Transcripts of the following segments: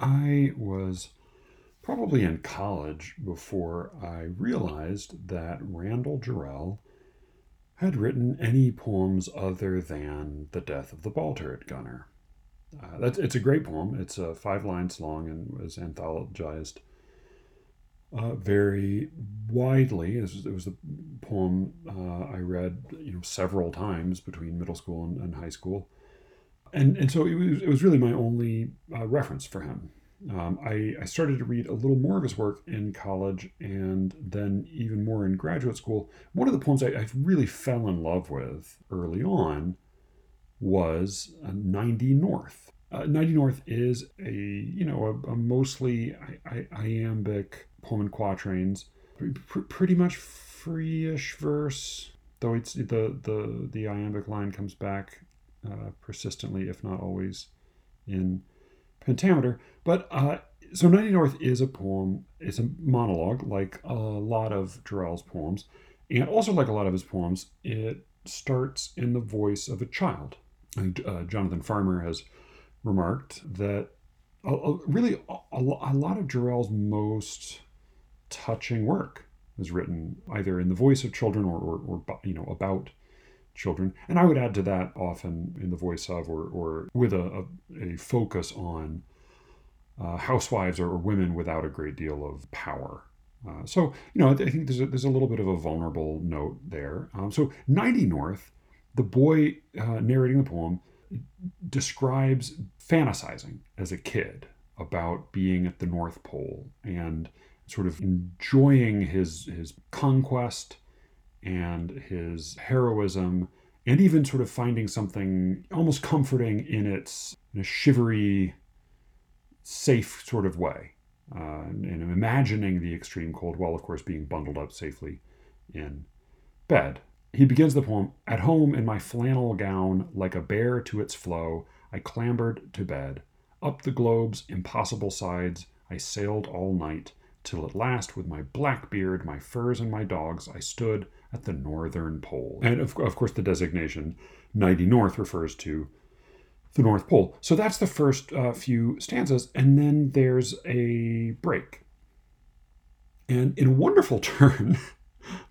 I was probably in college before I realized that Randall Jarrell had written any poems other than The Death of the Ball Gunner. Uh, that's, it's a great poem. It's uh, five lines long and was anthologized uh, very widely. It was, it was a poem uh, I read you know several times between middle school and, and high school, and and so it was, it was really my only uh, reference for him. Um, I, I started to read a little more of his work in college and then even more in graduate school. One of the poems I, I really fell in love with early on was uh, 90 North. Uh, 90 North is a, you know, a, a mostly I, I, iambic poem in quatrains, pr- pretty much free-ish verse, though it's the, the, the iambic line comes back uh, persistently, if not always, in pentameter. But uh, so 90 North is a poem, it's a monologue, like a lot of Jarrell's poems. And also, like a lot of his poems, it starts in the voice of a child. Uh, Jonathan Farmer has remarked that a, a, really a, a, lot of Jarrell's most touching work is written either in the voice of children or, or, or you know about children. And I would add to that often in the voice of or, or with a, a, a focus on uh, housewives or, women without a great deal of power. Uh, so, you know, I think there's a, there's a little bit of a vulnerable note there. Um, so, 90 North, the boy uh, narrating the poem describes fantasizing as a kid about being at the North Pole and sort of enjoying his his conquest and his heroism and even sort of finding something almost comforting in its in shivery safe sort of way uh, and, and imagining the extreme cold while of course being bundled up safely in bed he begins the poem At home in my flannel gown, like a bear to its floe, I clambered to bed. Up the globe's impossible sides, I sailed all night, till at last, with my black beard, my furs, and my dogs, I stood at the northern pole. And of, of course, the designation 90 North refers to the North Pole. So that's the first uh, few stanzas, and then there's a break. And in a wonderful turn,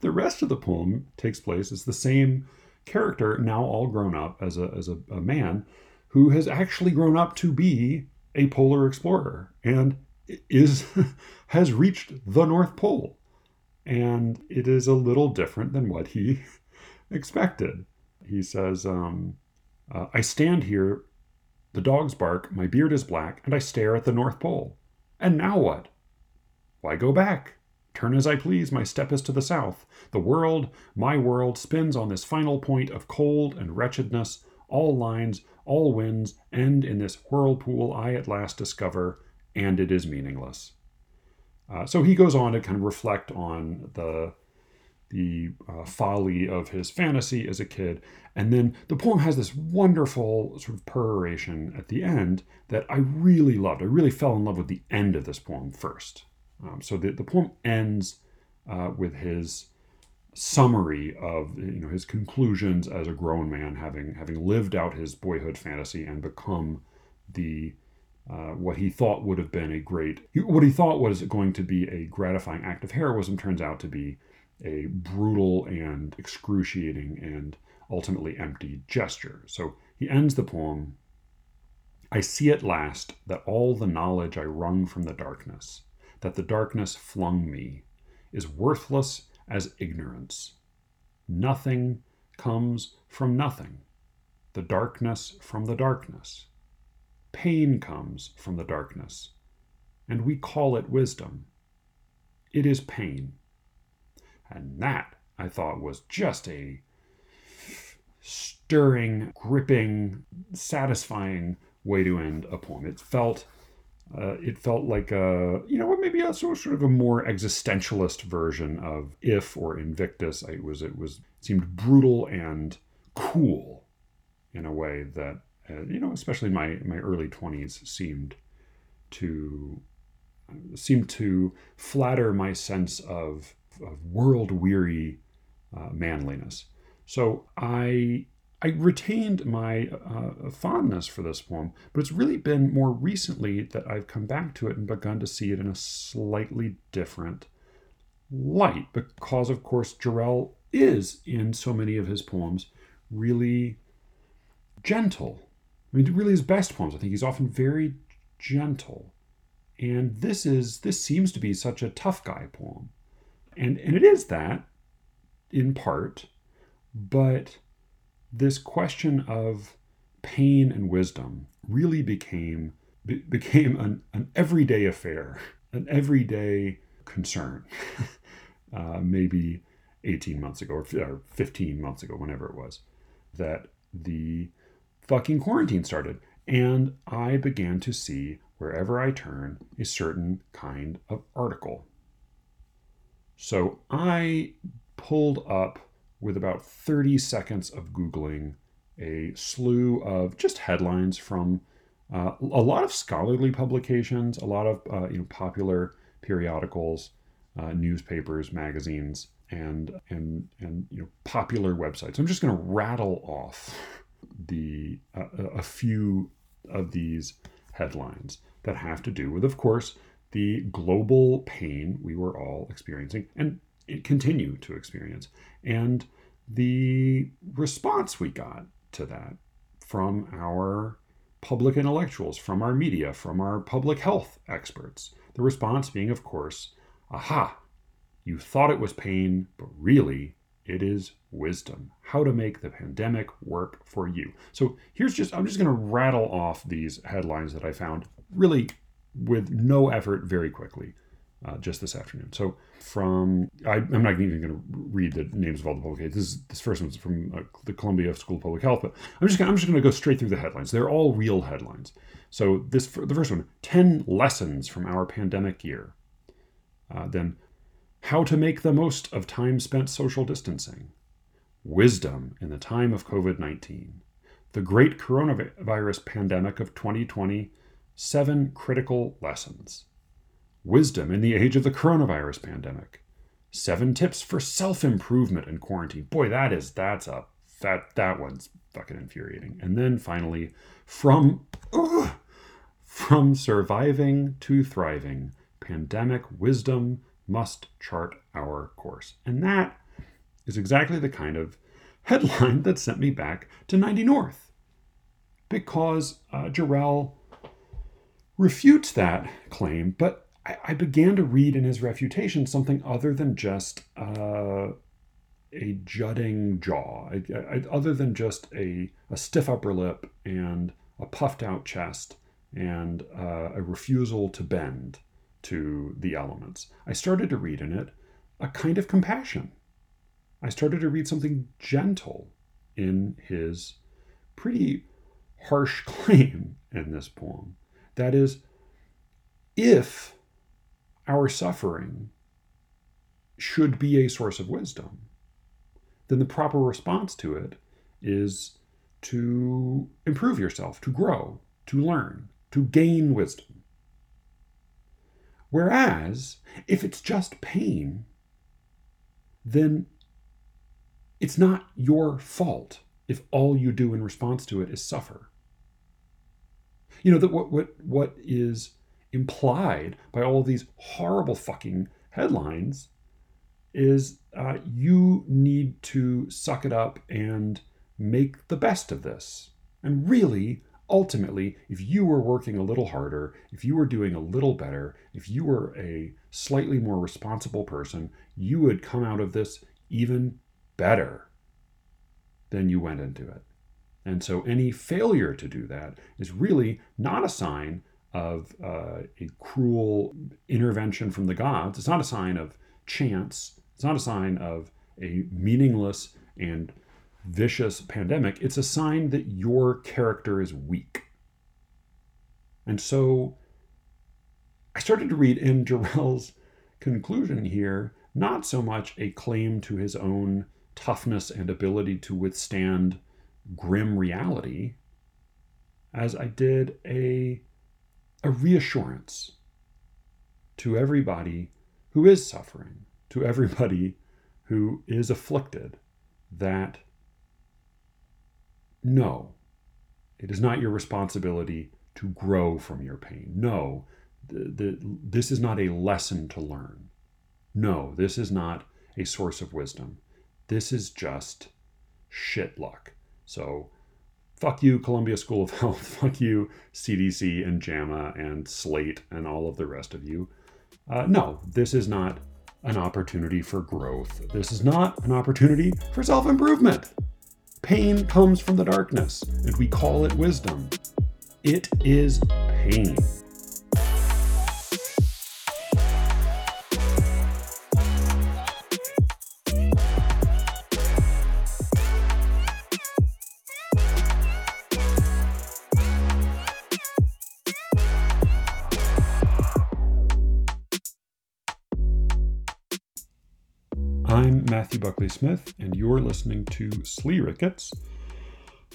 the rest of the poem takes place as the same character, now all grown up as a, as a, a man, who has actually grown up to be a polar explorer and is has reached the North Pole. And it is a little different than what he expected. He says, um, uh, I stand here, the dogs bark, my beard is black, and I stare at the North Pole. And now what? Why go back? Turn as I please, my step is to the south. The world, my world, spins on this final point of cold and wretchedness. All lines, all winds end in this whirlpool I at last discover, and it is meaningless. Uh, so he goes on to kind of reflect on the the uh, folly of his fantasy as a kid. And then the poem has this wonderful sort of peroration at the end that I really loved. I really fell in love with the end of this poem first. Um, so the, the poem ends uh, with his summary of you know his conclusions as a grown man, having having lived out his boyhood fantasy and become the uh, what he thought would have been a great what he thought was going to be a gratifying act of heroism turns out to be a brutal and excruciating and ultimately empty gesture. So he ends the poem I see at last that all the knowledge I wrung from the darkness that the darkness flung me is worthless as ignorance. Nothing comes from nothing, the darkness from the darkness. Pain comes from the darkness, and we call it wisdom. It is pain. And that, I thought, was just a stirring, gripping, satisfying way to end a poem. It felt uh, it felt like a, you know, what maybe a sort of a more existentialist version of If or Invictus. It was, it was, it seemed brutal and cool in a way that, uh, you know, especially my my early twenties seemed to seemed to flatter my sense of, of world weary uh, manliness. So I I retained my uh, fondness for this poem, but it's really been more recently that I've come back to it and begun to see it in a slightly different light, because, of course, Jarrell is, in so many of his poems, really gentle. I mean, really his best poems. I think he's often very gentle. And this is this seems to be such a tough guy poem. And and it is that in part, but this question of pain and wisdom really became be, became an, an everyday affair, an everyday concern. uh, maybe 18 months ago or 15 months ago, whenever it was, that the fucking quarantine started. And I began to see wherever I turn a certain kind of article. So I pulled up with about 30 seconds of Googling a slew of just headlines from uh, a lot of scholarly publications, a lot of uh, you know, popular periodicals, uh, newspapers, magazines, and and and you know popular websites. I'm just going to rattle off the uh, a few of these headlines that have to do with, of course, the global pain we were all experiencing and continue to experience, and the response we got to that from our public intellectuals, from our media, from our public health experts. The response being, of course, aha, you thought it was pain, but really it is wisdom. How to make the pandemic work for you. So here's just, I'm just going to rattle off these headlines that I found really with no effort very quickly uh, just this afternoon. So from I, am not even going to read the names of all the publications. This, this first one's from uh, the Columbia School of Public Health, but I'm just gonna, I'm just going to go straight through the headlines. They're all real headlines. So this the first one: ten lessons from our pandemic year. Uh, then, how to make the most of time spent social distancing. Wisdom in the time of COVID 19. The great coronavirus pandemic of 2020. Seven critical lessons. Wisdom in the age of the coronavirus pandemic. Seven tips for self-improvement in quarantine. Boy, that is that's a that that one's fucking infuriating. And then finally, from ugh, from surviving to thriving, pandemic wisdom must chart our course. And that is exactly the kind of headline that sent me back to 90 North. Because uh, Jarrell refutes that claim, but I, I began to read in his refutation something other than just uh, a jutting jaw, I, I, other than just a, a stiff upper lip and a puffed out chest and uh, a refusal to bend to the elements. I started to read in it a kind of compassion. I started to read something gentle in his pretty harsh claim in this poem. That is, if our suffering should be a source of wisdom, then the proper response to it is to improve yourself, to grow, to learn, to gain wisdom. Whereas, if it's just pain, then it's not your fault if all you do in response to it is suffer. You know that what what what is implied by all these horrible fucking headlines is uh, you need to suck it up and make the best of this. And really, ultimately, if you were working a little harder, if you were doing a little better, if you were a slightly more responsible person, you would come out of this even better than you went into it. And so any failure to do that is really not a sign of uh, a cruel intervention from the gods. It's not a sign of chance. It's not a sign of a meaningless and vicious pandemic. It's a sign that your character is weak. And so I started to read in Jarrell's conclusion here not so much a claim to his own toughness and ability to withstand grim reality as I did a a reassurance to everybody who is suffering, to everybody who is afflicted, that No, it is not your responsibility to grow from your pain. No, the, the, this is not a lesson to learn. No, this is not a source of wisdom. This is just shit luck. So, fuck you, Columbia School of Health. Fuck you, CDC and JAMA and Slate and all of the rest of you. Uh, no, this is not an opportunity for growth. This is not an opportunity for self improvement. Pain comes from the darkness, and we call it wisdom. It is pain. Smith, and you're listening to Slee Rickets.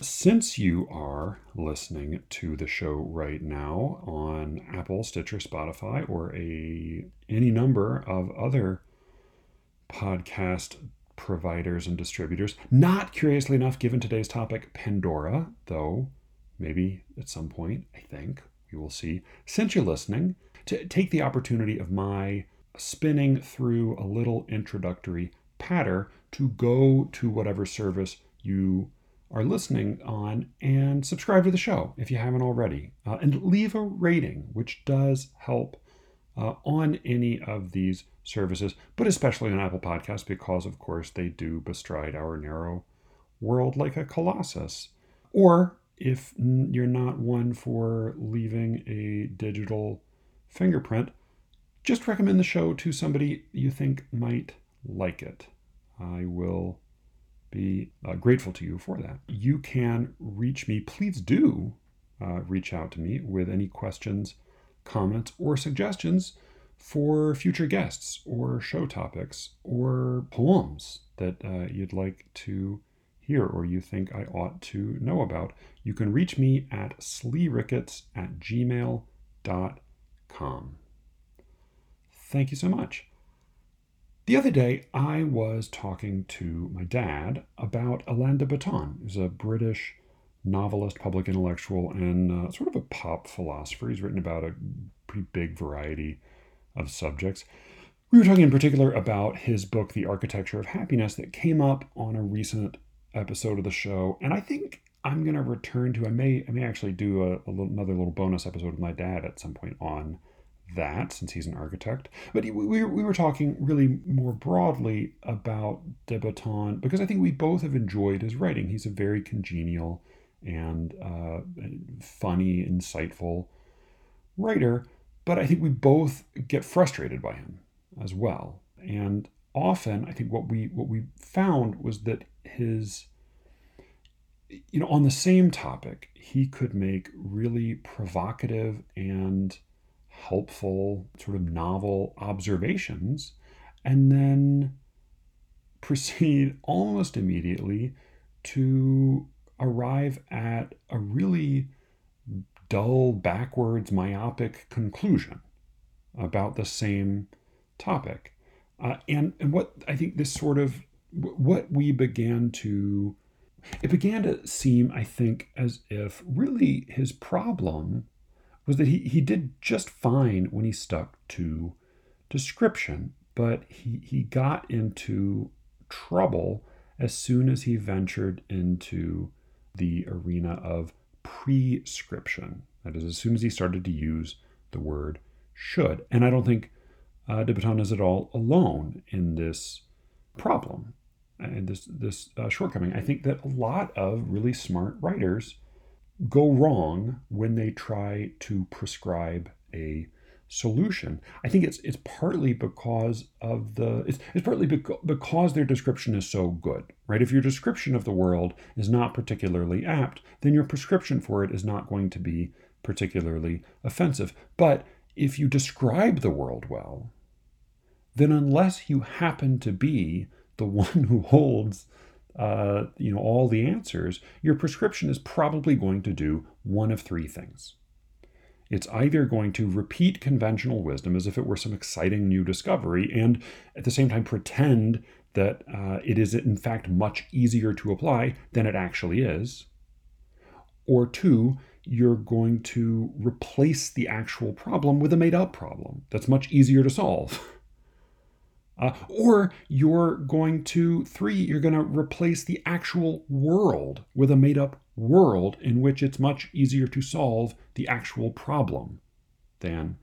Since you are listening to the show right now on Apple, Stitcher, Spotify, or a any number of other podcast providers and distributors, not curiously enough, given today's topic, Pandora, though maybe at some point, I think we will see. Since you're listening, to take the opportunity of my spinning through a little introductory patter to go to whatever service you are listening on and subscribe to the show if you haven't already. Uh, and leave a rating, which does help uh, on any of these services, but especially on Apple Podcasts because, of course, they do bestride our narrow world like a colossus. Or if you're not one for leaving a digital fingerprint, just recommend the show to somebody you think might like it. I will be uh, grateful to you for that. You can reach me, please do uh, reach out to me with any questions, comments, or suggestions for future guests or show topics or poems that uh, you'd like to hear or you think I ought to know about. You can reach me at sleerickets at gmail.com. Thank you so much. The other day, I was talking to my dad about Alain de Botton, who's a British novelist, public intellectual, and uh, sort of a pop philosopher. He's written about a pretty big variety of subjects. We were talking in particular about his book, The Architecture of Happiness, that came up on a recent episode of the show, and I think I'm going to return to. I may, I may actually do a, a another little bonus episode with my dad at some point on that since he's an architect. But we, we were talking really more broadly about de because I think we both have enjoyed his writing. He's a very congenial and uh, funny, insightful writer, but I think we both get frustrated by him as well. And often, I think what we what we found was that his you know on the same topic he could make really provocative and helpful, sort of novel observations, and then proceed almost immediately to arrive at a really dull, backwards, myopic conclusion about the same topic. Uh, and, and what I think this sort of what we began to it began to seem, I think, as if really his problem was that he, he did just fine when he stuck to description, but he, he got into trouble as soon as he ventured into the arena of prescription. That is, as soon as he started to use the word should. And I don't think uh, de is at all alone in this problem and this this uh, shortcoming. I think that a lot of really smart writers go wrong when they try to prescribe a solution. I think it's it's partly because of the it's, it's partly because their description is so good, right? If your description of the world is not particularly apt, then your prescription for it is not going to be particularly offensive. But if you describe the world well, then unless you happen to be the one who holds uh, you know all the answers, your prescription is probably going to do one of three things. It's either going to repeat conventional wisdom as if it were some exciting new discovery, and at the same time pretend that uh, it is in fact much easier to apply than it actually is. or two, you're going to replace the actual problem with a made up problem that's much easier to solve. Uh, or you're going to, three, you're going to replace the actual world with a made up world in which it's much easier to solve the actual problem than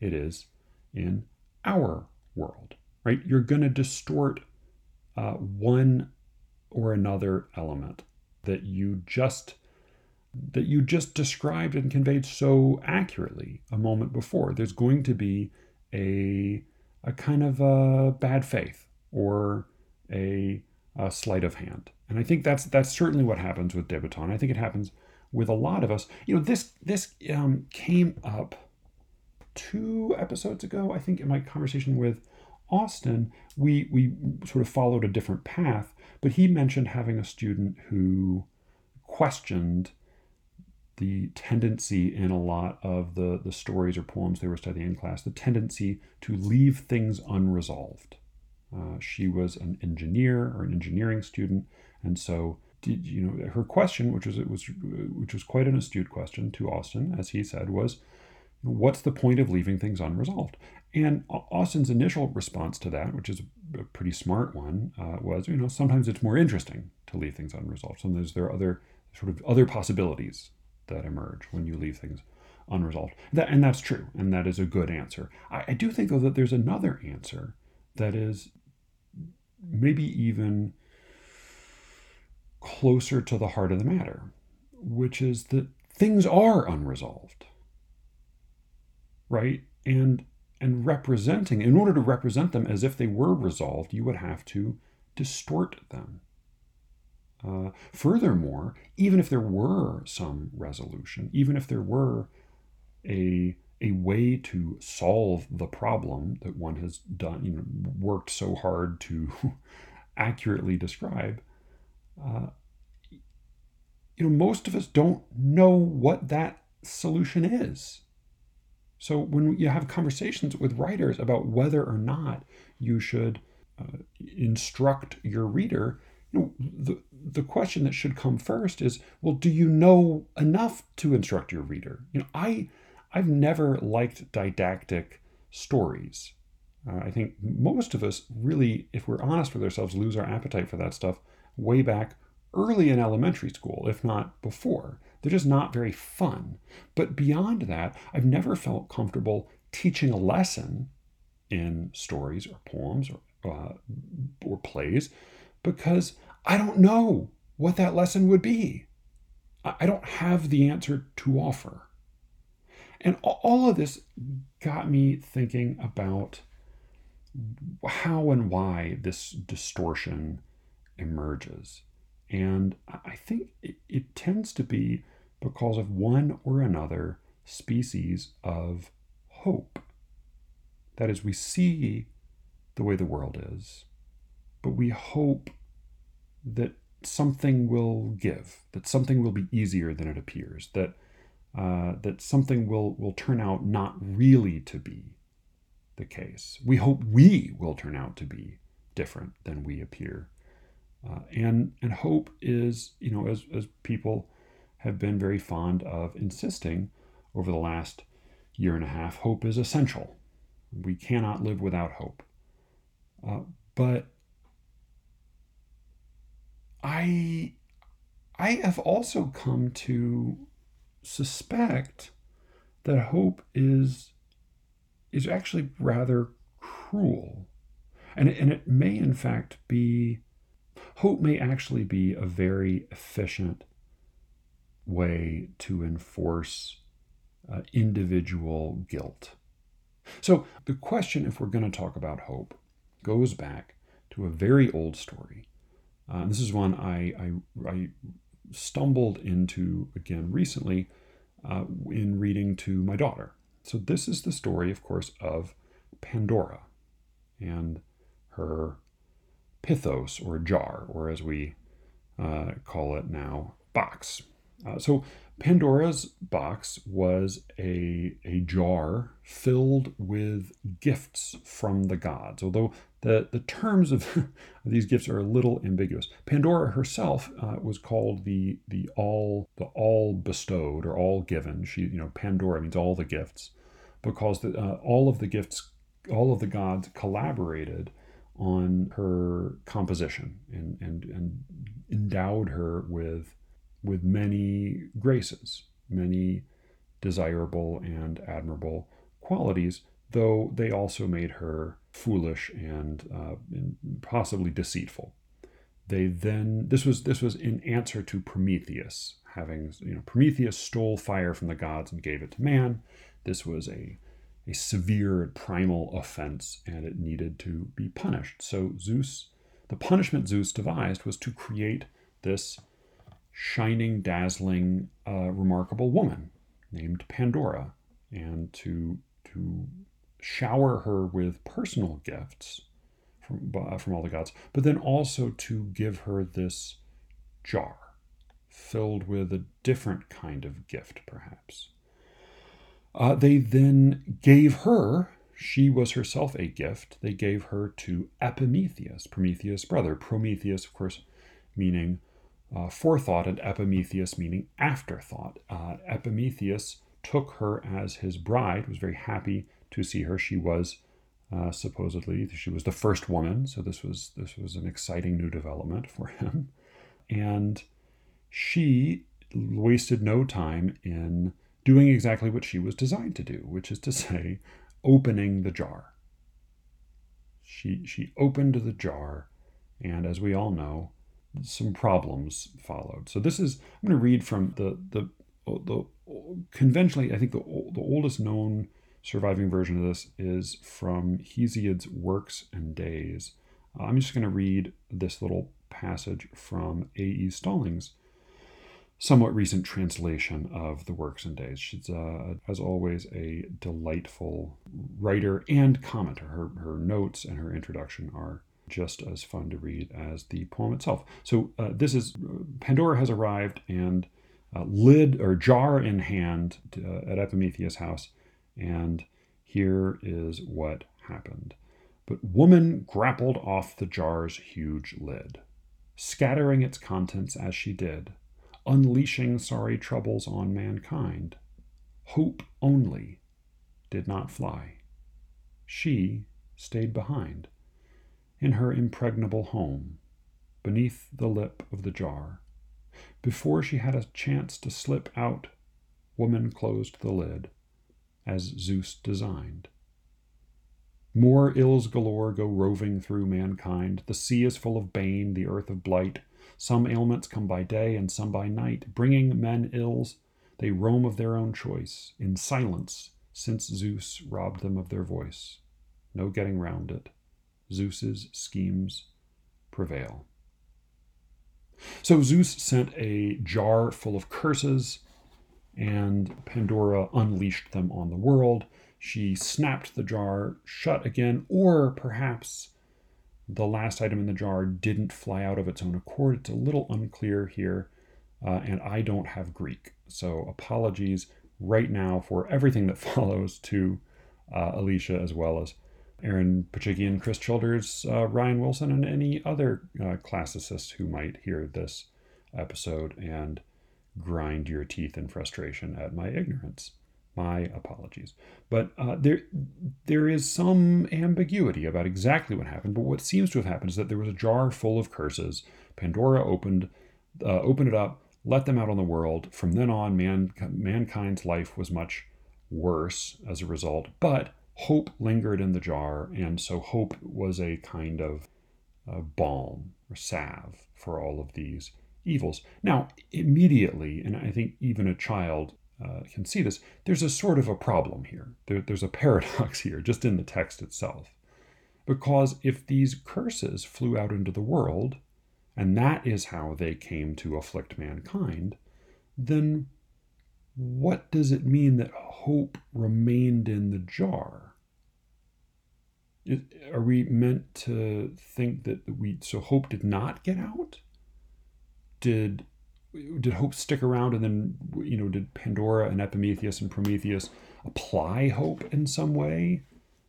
it is in our world, right? You're going to distort uh, one or another element that you just that you just described and conveyed so accurately a moment before. There's going to be a a kind of a bad faith or a, a sleight of hand, and I think that's that's certainly what happens with de Botton. I think it happens with a lot of us. You know, this this um, came up two episodes ago. I think in my conversation with Austin, we we sort of followed a different path, but he mentioned having a student who questioned the tendency in a lot of the, the stories or poems they were studying in class, the tendency to leave things unresolved. Uh, she was an engineer or an engineering student, and so did you know her question, which was it was which was quite an astute question to Austin, as he said, was, "What's the point of leaving things unresolved?" And Austin's initial response to that, which is a pretty smart one, uh, was, you know, sometimes it's more interesting to leave things unresolved. Sometimes there are other sort of other possibilities that emerge when you leave things unresolved. That, and that's true, and that is a good answer. I, I do think, though, that there's another answer that is maybe even closer to the heart of the matter, which is that things are unresolved. Right? And and representing in order to represent them as if they were resolved, you would have to distort them. Uh, furthermore, even if there were some resolution, even if there were a a way to solve the problem that one has done, you know, worked so hard to accurately describe, uh, you know, most of us don't know what that solution is. So when you have conversations with writers about whether or not you should uh, instruct your reader, the, the question that should come first is, well, do you know enough to instruct your reader? You know, I, I've never liked didactic stories. Uh, I think most of us really, if we're honest with ourselves, lose our appetite for that stuff way back early in elementary school, if not before. They're just not very fun. But beyond that, I've never felt comfortable teaching a lesson in stories or poems or, uh, or plays because I don't know what that lesson would be. I don't have the answer to offer. And all of this got me thinking about how and why this distortion emerges. And I think it, tends to be because of one or another species of hope. That is, we see the way the world is, but we hope that something will give, that something will be easier than it appears, that uh, that something will will turn out not really to be the case. We hope we will turn out to be different than we appear, uh, and and hope is you know as as people have been very fond of insisting over the last year and a half, hope is essential. We cannot live without hope. Uh, but I I have also come to suspect that hope is is actually rather cruel. And, and it may in fact be hope may actually be a very efficient way to enforce uh, individual guilt. So the question, if we're going to talk about hope, goes back to a very old story uh, this is one I, I, I, stumbled into again recently uh, in reading to my daughter. So, this is the story, of course, of Pandora and her pithos or jar, or as we uh, call it now, box. Uh, so, Pandora's box was a, a jar filled with gifts from the gods, although the, the terms of these gifts are a little ambiguous. Pandora herself uh, was called the the all the all bestowed or all given. She you know Pandora means all the gifts because the, uh, all of the gifts all of the gods collaborated on her composition and, and, and endowed her with with many graces, many desirable and admirable qualities, though they also made her foolish and, uh, possibly deceitful. They then this was this was in answer to Prometheus having you know Prometheus stole fire from the gods and gave it to man. This was a a severe primal offense and it needed to be punished. So Zeus, the punishment Zeus devised was to create this shining, dazzling, uh, remarkable woman named Pandora, and to to shower her with personal gifts from uh, from all the gods, but then also to give her this jar filled with a different kind of gift, perhaps. Uh, they then gave her, she was herself a gift, they gave her to Epimetheus, Prometheus' brother. Prometheus, of course, meaning uh, forethought, and Epimetheus meaning afterthought. Uh, Epimetheus took her as his bride, was very happy to see her. She was uh, supposedly she was the first woman, so this was this was an exciting new development for him, and she wasted no time in doing exactly what she was designed to do, which is to say, opening the jar. She, she opened the jar, and as we all know, some problems followed. So this is I'm going to read from the the the conventionally I think the the oldest known surviving version of this is from Hesiod's Works and Days. I'm just going to read this little passage from A.E. Stallings' somewhat recent translation of the works and days. She's, uh, as always, a delightful writer and commenter. Her, her notes and her introduction are just as fun to read as the poem itself. So uh, this is Pandora has arrived and uh, lid or jar in hand uh, at Epimetheus' house, and here is what happened. But woman grappled off the jar's huge lid, scattering its contents as she did unleashing sorry troubles on mankind. Hope only did not fly. She stayed behind in her impregnable home, beneath the lip of the jar. Before she had a chance to slip out, woman closed the lid, as Zeus designed. More ills galore go roving through mankind. The sea is full of bane, the earth of blight. Some ailments come by day and some by night, bringing men ills. They roam of their own choice, in silence, since Zeus robbed them of their voice. No getting round it. Zeus's schemes prevail. So Zeus sent a jar full of curses, and Pandora unleashed them on the world. She snapped the jar shut again, or perhaps the last item in the jar didn't fly out of its own accord. It's a little unclear here, uh, and I don't have Greek. So apologies right now for everything that follows to uh, Alicia as well as Aaron Poochigian, Chris Childers, uh, Ryan Wilson, and any other uh, classicists who might hear this episode and grind your teeth in frustration at my ignorance. My apologies. But uh, there, there is some ambiguity about exactly what happened. But what seems to have happened is that there was a jar full of curses. Pandora opened, uh, opened it up, let them out on the world. From then on, man, mankind's life was much worse as a result. But hope lingered in the jar, and so hope was a kind of uh, balm or salve for all of these evils. Now, immediately, and I think even a child uh, can see this, there's a sort of a problem here. There, there's a paradox here, just in the text itself. Because if these curses flew out into the world, and that is how they came to afflict mankind, then what does it mean that hope remained in the jar? are we meant to think that we so hope did not get out? Did did hope stick around and then you know did pandora and epimetheus and prometheus apply hope in some way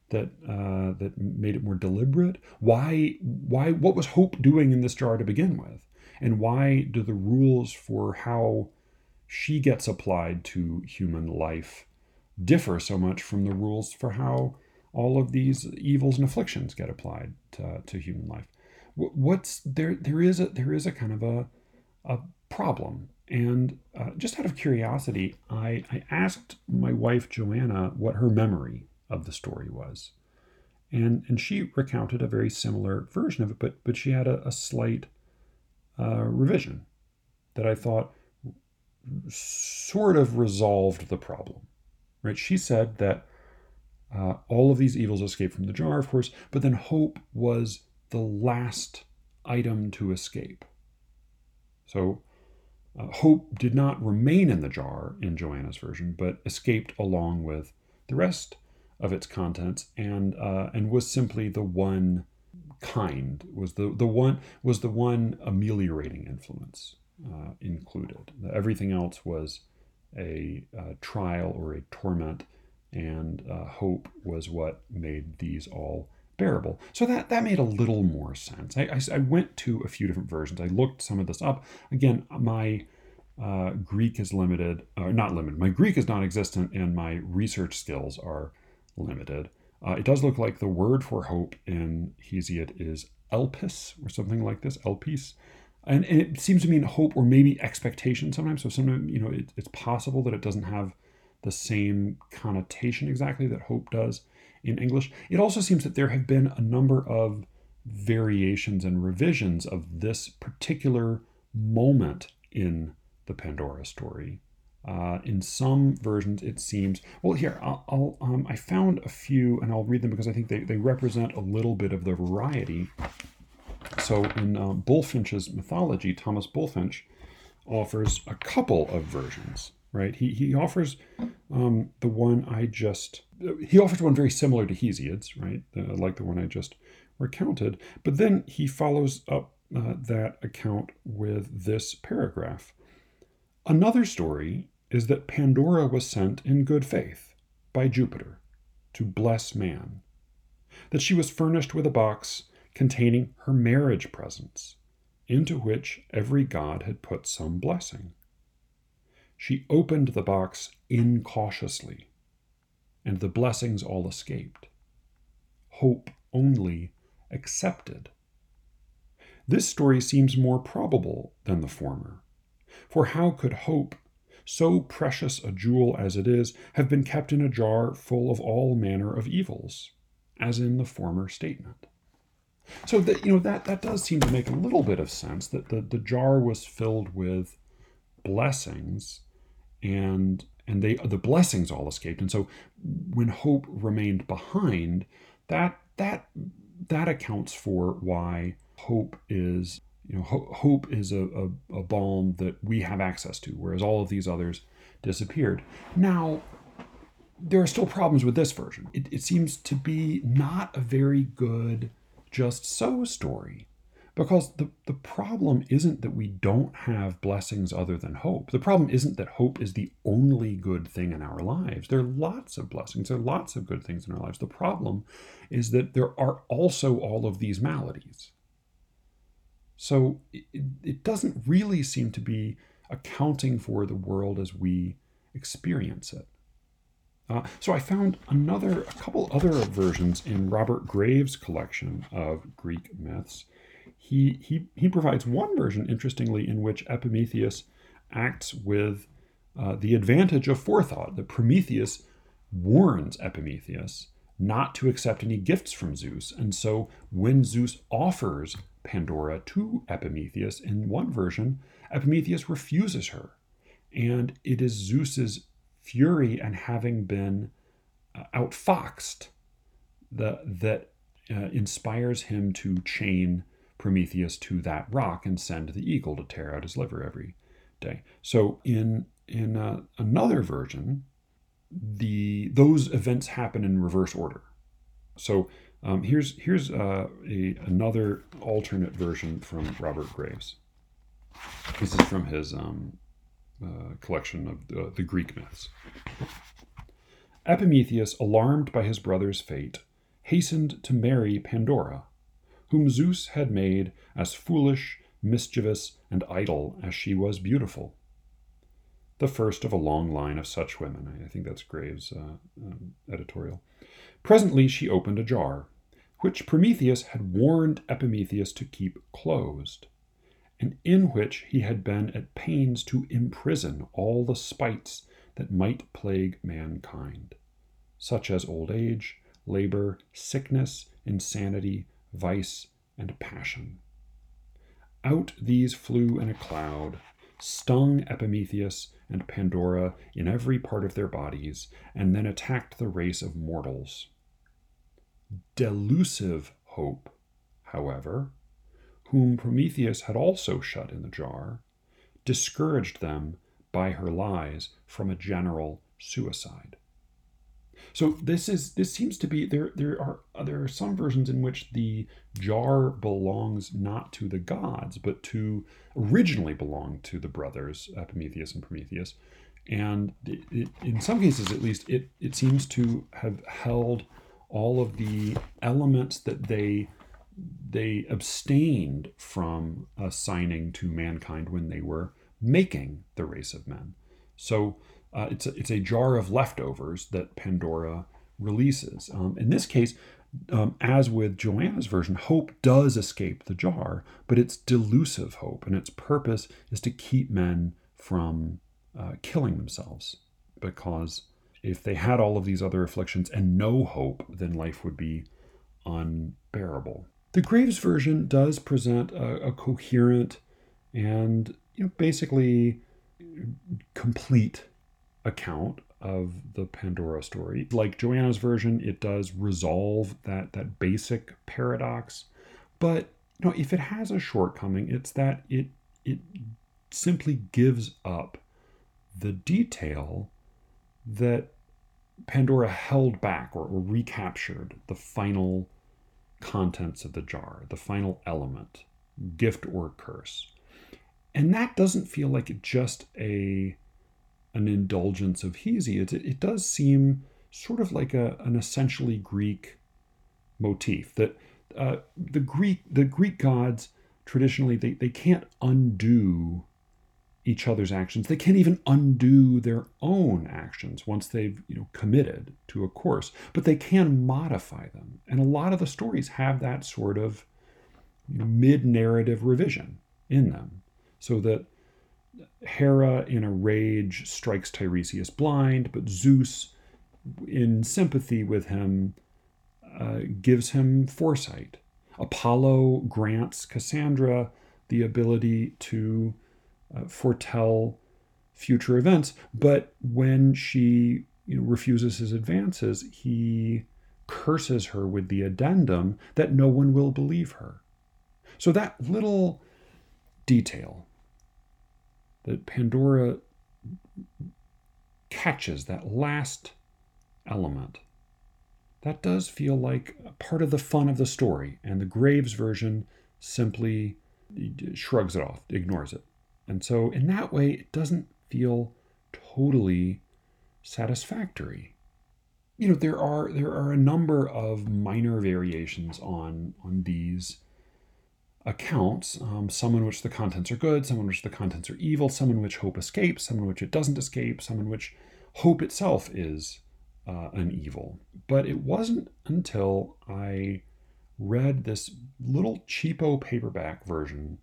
that uh, that made it more deliberate? Why why what was Hope doing in this jar to begin with? And why do the rules for how she gets applied to human life differ so much from the rules for how all of these evils and afflictions get applied to, to human life? What's there? There is a there is a kind of a a problem and uh, just out of curiosity, I, I asked my wife Joanna what her memory of the story was. And, and she recounted a very similar version of it, but, but she had a, a slight uh, revision that I thought sort of resolved the problem. Right? She said that uh, all of these evils escaped from the jar, of course, but then hope was the last item to escape. So uh, hope did not remain in the jar in Joanna's version, but escaped along with the rest of its contents, and uh, and was simply the one kind was the the one was the one ameliorating influence uh, included. Everything else was a, a, trial or a torment, and uh, hope was what made these all bearable. So that that made a little more sense. I, I, I, went to a few different versions. I looked some of this up. Again, my uh, Greek is limited, or not limited. My Greek is non-existent, and my research skills are limited. Uh, it does look like the word for hope in Hesiod is elpis or something like this, elpis. And, and it seems to mean hope or maybe expectation sometimes. So sometimes, you know, it, it's possible that it doesn't have the same connotation exactly that hope does in English. It also seems that there have been a number of variations and revisions of this particular moment in the Pandora story. Uh, in some versions, it seems. Well, here I'll, I'll um, I found a few, and I'll read them because I think they, they represent a little bit of the variety. So in uh, Bulfinch's mythology, Thomas Bulfinch offers a couple of versions. Right? He he offers um, the one I just he offers one very similar to Hesiod's, right? Uh, like the one I just recounted. But then he follows up uh, that account with this paragraph. Another story is that Pandora was sent in good faith by Jupiter to bless man, that she was furnished with a box containing her marriage presents, into which every god had put some blessing. She opened the box incautiously and the blessings all escaped. Hope only accepted. This story seems more probable than the former, for how could hope, so precious a jewel as it is, have been kept in a jar full of all manner of evils, as in the former statement? So that you know that that does seem to make a little bit of sense that the, the jar was filled with blessings and and they the blessings all escaped. And so when hope remained behind that that that accounts for why hope is you know ho- hope is a, a, a balm that we have access to whereas all of these others disappeared. Now there are still problems with this version. It, it seems to be not a very good just so story because the, the problem isn't that we don't have blessings other than hope. The problem isn't that hope is the only good thing in our lives. There are lots of blessings, there are lots of good things in our lives. The problem is that there are also all of these maladies. So it, it doesn't really seem to be accounting for the world as we experience it. Uh, so I found another, a couple other versions in Robert Graves' collection of Greek myths he, he, he provides one version, interestingly, in which Epimetheus acts with uh, the advantage of forethought. That Prometheus warns Epimetheus not to accept any gifts from Zeus. And so when Zeus offers Pandora to Epimetheus in one version, Epimetheus refuses her. And it is Zeus's fury and having been uh, outfoxed the, that uh, inspires him to chain Prometheus to that rock and send the eagle to tear out his liver every day. So in in uh, another version, the those events happen in reverse order. So um, here's here's uh, a another alternate version from Robert Graves. This is from his um, uh, collection of the, the Greek myths. Epimetheus, alarmed by his brother's fate, hastened to marry Pandora, whom Zeus had made as foolish, mischievous, and idle as she was beautiful. The first of a long line of such women. I think that's Graves' uh, um, editorial. Presently she opened a jar, which Prometheus had warned Epimetheus to keep closed, and in which he had been at pains to imprison all the spites that might plague mankind, such as old age, labor, sickness, insanity, vice, and passion. Out these flew in a cloud, stung Epimetheus and Pandora in every part of their bodies, and then attacked the race of mortals. Delusive Hope, however, whom Prometheus had also shut in the jar, discouraged them by her lies from a general suicide. So this is this seems to be there there are there are some versions in which the jar belongs not to the gods but to originally belonged to the brothers Epimetheus and Prometheus and it, it, in some cases at least it it seems to have held all of the elements that they they abstained from assigning to mankind when they were making the race of men. So uh, it's, a, it's a jar of leftovers that Pandora releases. Um, in this case, um, as with Joanna's version, hope does escape the jar, but it's delusive hope, and its purpose is to keep men from uh, killing themselves. Because if they had all of these other afflictions and no hope, then life would be unbearable. The Graves version does present a, a coherent and you know, basically complete account of the Pandora story. Like Joanna's version, it does resolve that that basic paradox, but you know, if it has a shortcoming, it's that it it simply gives up the detail that Pandora held back or, or recaptured the final contents of the jar, the final element, gift or curse and that doesn't feel like just a an indulgence of Hesi. It, it does seem sort of like a, an essentially Greek motif that uh, the Greek the Greek gods traditionally they, they can't undo each other's actions. They can't even undo their own actions once they've you know committed to a course, but they can modify them. And a lot of the stories have that sort of you know, mid-narrative revision in them so that Hera, in a rage, strikes Tiresias blind, but Zeus, in sympathy with him, uh, gives him foresight. Apollo grants Cassandra the ability to uh, foretell future events, but when she you know, refuses his advances, he curses her with the addendum that no one will believe her. So that little detail that Pandora catches that last element. That does feel like part of the fun of the story, and the Graves version simply shrugs it off, ignores it. And so, in that way, it doesn't feel totally satisfactory. You know, there are there are a number of minor variations on on these accounts, um, some in which the contents are good, some in which the contents are evil, some in which hope escapes, some in which it doesn't escape, some in which hope itself is uh, an evil. But it wasn't until I read this little cheapo paperback version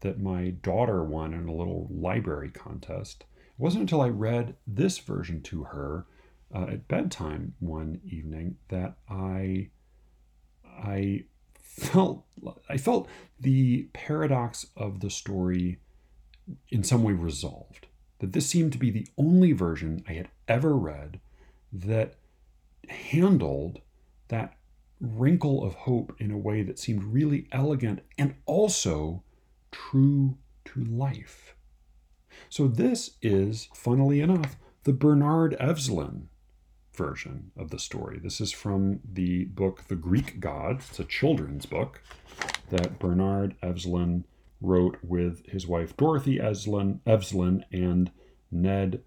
that my daughter won in a little library contest. It wasn't until I read this version to her uh, at bedtime one evening that I I felt I felt the paradox of the story in some way resolved. That this seemed to be the only version I had ever read that handled that wrinkle of hope in a way that seemed really elegant and also true to life. So, this is, funnily enough, the Bernard Evslin version of the story. This is from the book The Greek Gods. It's a children's book that Bernard Evslin wrote with his wife Dorothy Evslin, Evslin and Ned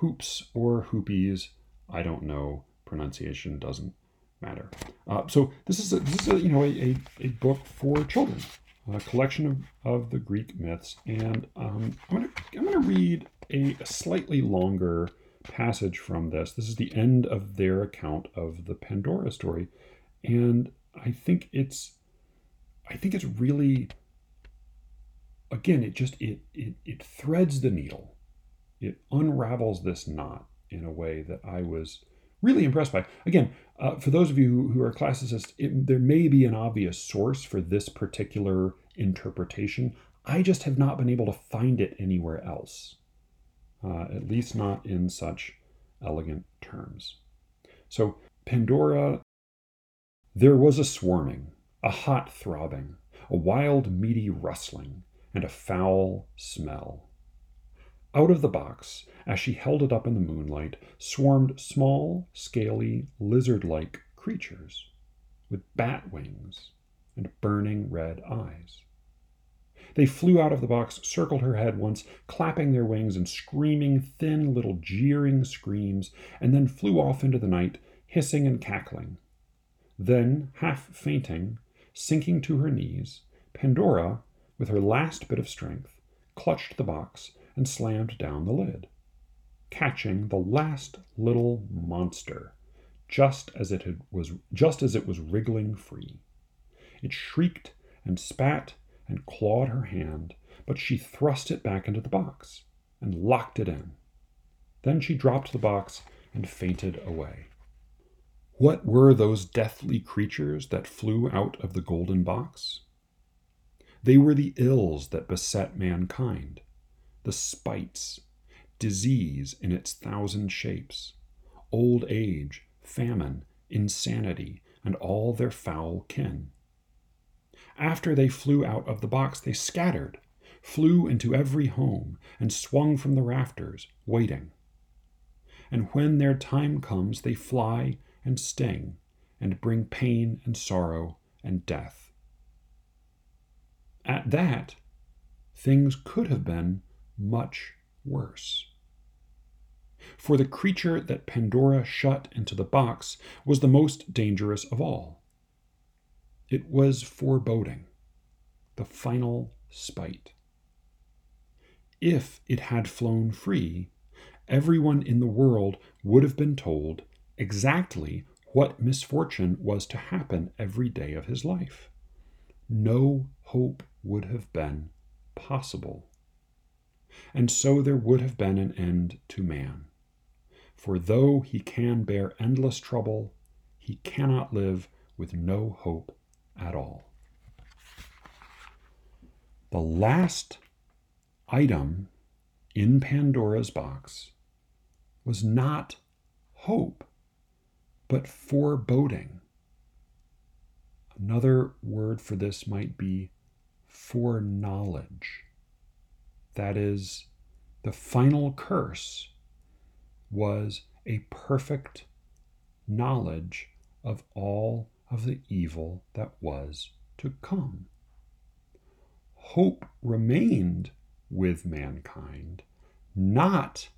Hoopes or Hoopies. I don't know. Pronunciation doesn't matter. Uh, so this is a, this is a, you know a, a, a, book for children, a collection of, of the Greek myths, and um, I'm gonna I'm gonna read a slightly longer passage from this. This is the end of their account of the Pandora story, and I think it's I think it's really again it just it it, it threads the needle. It unravels this knot in a way that I was really impressed by. Again, uh, for those of you who, are classicists, it, there may be an obvious source for this particular interpretation. I just have not been able to find it anywhere else, uh, at least not in such elegant terms. So, Pandora, there was a swarming, a hot throbbing, a wild meaty rustling, and a foul smell. Out of the box, as she held it up in the moonlight, swarmed small, scaly, lizard like creatures with bat wings and burning red eyes. They flew out of the box, circled her head once, clapping their wings and screaming thin little jeering screams, and then flew off into the night, hissing and cackling. Then, half fainting, sinking to her knees, Pandora, with her last bit of strength, clutched the box and slammed down the lid, catching the last little monster just as it was just as it was wriggling free. It shrieked and spat and clawed her hand, but she thrust it back into the box and locked it in. Then she dropped the box and fainted away. What were those deathly creatures that flew out of the golden box? They were the ills that beset mankind the spites, disease in its thousand shapes, old age, famine, insanity, and all their foul kin. After they flew out of the box, they scattered, flew into every home, and swung from the rafters, waiting. And when their time comes, they fly and sting, and bring pain and sorrow and death. At that, things could have been much worse. For the creature that Pandora shut into the box was the most dangerous of all. It was foreboding, the final spite. If it had flown free, everyone in the world would have been told exactly what misfortune was to happen every day of his life. No hope would have been possible and so there would have been an end to man. For though he can bear endless trouble, he cannot live with no hope at all. The last item in Pandora's box was not hope, but foreboding. Another word for this might be foreknowledge. That is, the final curse was a perfect knowledge of all of the evil that was to come. Hope remained with mankind, not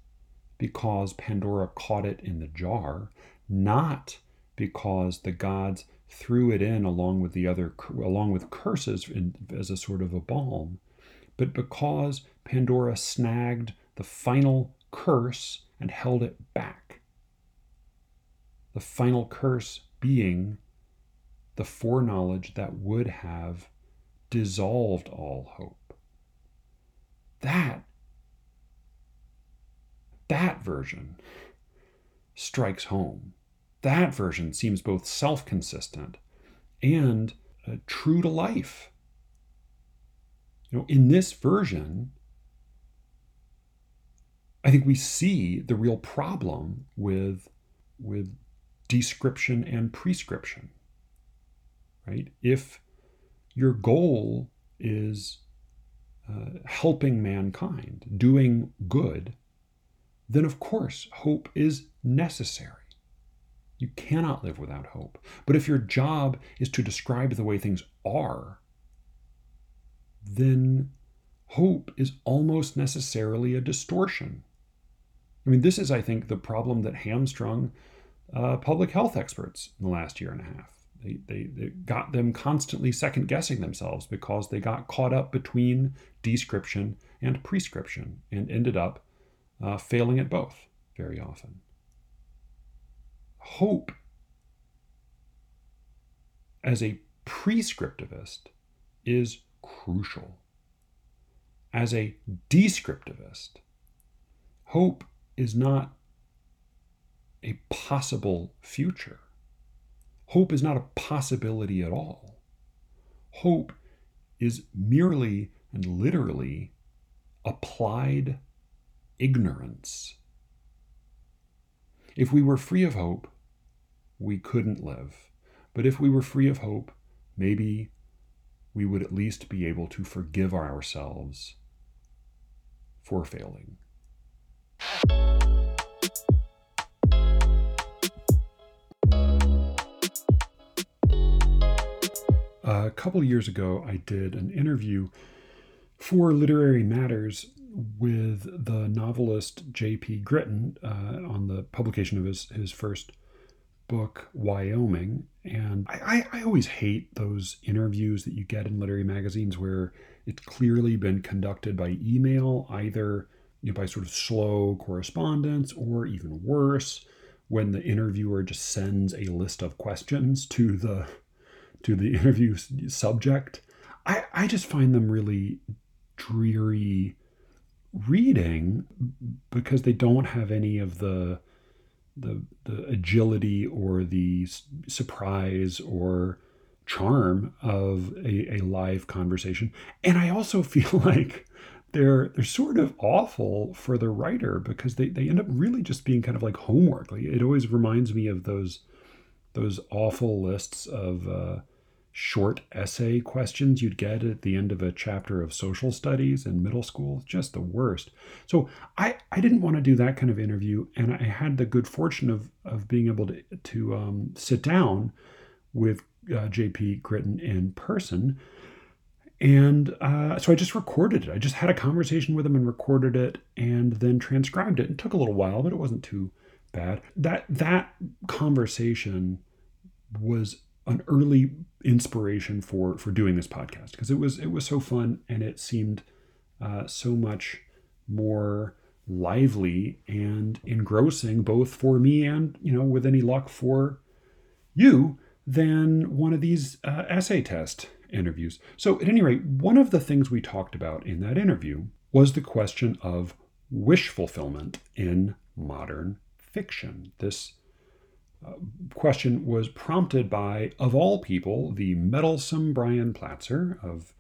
because Pandora caught it in the jar, not because the gods threw it in along with the other along with curses in, as a sort of a balm, but because Pandora snagged the final curse and held it back. The final curse being the foreknowledge that would have dissolved all hope. That, that version strikes home. That version seems both self consistent and uh, true to life. You know, in this version, I think we see the real problem with with description and prescription. Right? If your goal is uh, helping mankind, doing good, then of course hope is necessary. You cannot live without hope. But if your job is to describe the way things are, then hope is almost necessarily a distortion I mean, this is, I think, the problem that hamstrung uh, public health experts in the last year and a half. They, they, they got them constantly second guessing themselves because they got caught up between description and prescription and ended up uh, failing at both very often. Hope as a prescriptivist is crucial. As a descriptivist, hope is not a possible future. Hope is not a possibility at all. Hope is merely and literally applied ignorance. If we were free of hope, we couldn't live. But if we were free of hope, maybe we would at least be able to forgive ourselves for failing. A couple years ago, I did an interview for Literary Matters with the novelist J.P. Gritton uh, on the publication of his, his first book, Wyoming. And I, I, I, always hate those interviews that you get in literary magazines where it's clearly been conducted by email, either you know, by sort of slow correspondence or even worse, when the interviewer just sends a list of questions to the to the interview subject. I, I just find them really dreary reading because they don't have any of the the the agility or the surprise or charm of a, a live conversation. And I also feel like they're they're sort of awful for the writer because they, they end up really just being kind of like homework. Like it always reminds me of those those awful lists of uh, short essay questions you'd get at the end of a chapter of social studies in middle school. Just the worst. So I, I didn't want to do that kind of interview, and I had the good fortune of, of being able to, to um, sit down with uh, JP Gritton in person. And uh, so I just recorded it. I just had a conversation with him and recorded it and then transcribed it. It took a little while, but it wasn't too bad. That that conversation was an early inspiration for for doing this podcast because it was it was so fun and it seemed uh, so much more lively and engrossing both for me and you know with any luck for you than one of these uh, essay test interviews so at any rate one of the things we talked about in that interview was the question of wish fulfillment in modern fiction this question was prompted by, of all people, the meddlesome Brian Platzer of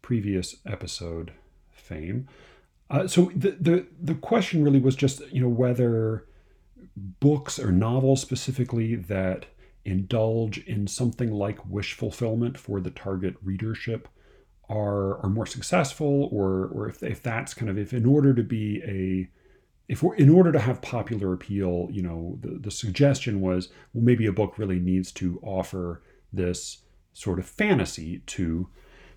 previous episode fame. Uh, so the, the the question really was just you know whether books or novels specifically that indulge in something like wish fulfillment for the target readership are are more successful or or if, if that's kind of if in order to be a if in order to have popular appeal, you know, the, the suggestion was, well, maybe a book really needs to offer this sort of fantasy to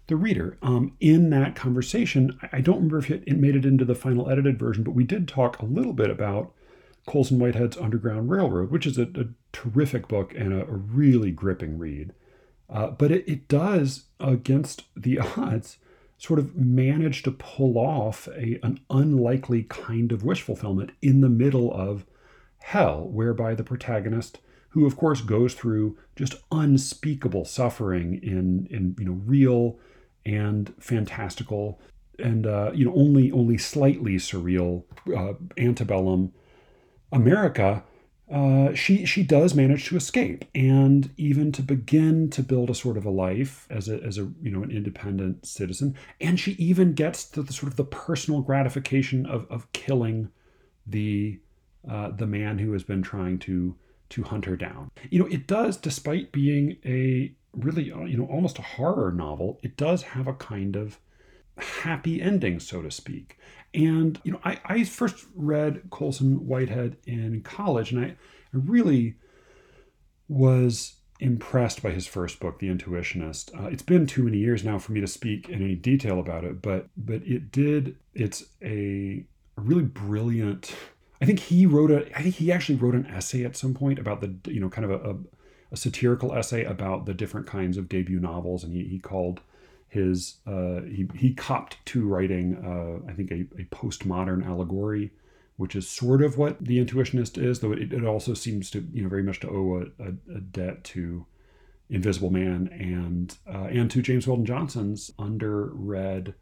the reader. Um, in that conversation, I don't remember if it, made it into the final edited version, but we did talk a little bit about Colson Whitehead's Underground Railroad, which is a, a terrific book and a, a really gripping read. Uh, but it, it does, against the odds, sort of manage to pull off a, an unlikely kind of wish fulfillment in the middle of hell, whereby the protagonist, who of course goes through just unspeakable suffering in, in you know real and fantastical and uh, you know only only slightly surreal uh, antebellum America, uh, she she does manage to escape and even to begin to build a sort of a life as a as a you know an independent citizen. And she even gets to the sort of the personal gratification of of killing the uh, the man who has been trying to to hunt her down. You know it does despite being a really uh, you know almost a horror novel it does have a kind of happy ending so to speak and you know, I, I first read Colson Whitehead in college, and I, I really was impressed by his first book, The Intuitionist. Uh, it's been too many years now for me to speak in any detail about it, but but it did. It's a, really brilliant I think he wrote a. I think he actually wrote an essay at some point about the you know kind of a, a, a satirical essay about the different kinds of debut novels, and he, he called his uh, he he copped to writing uh, I think a, a postmodern allegory, which is sort of what the Intuitionist is, though it, it also seems to you know very much to owe a, a, a debt to Invisible Man and uh, and to James Weldon Johnson's underread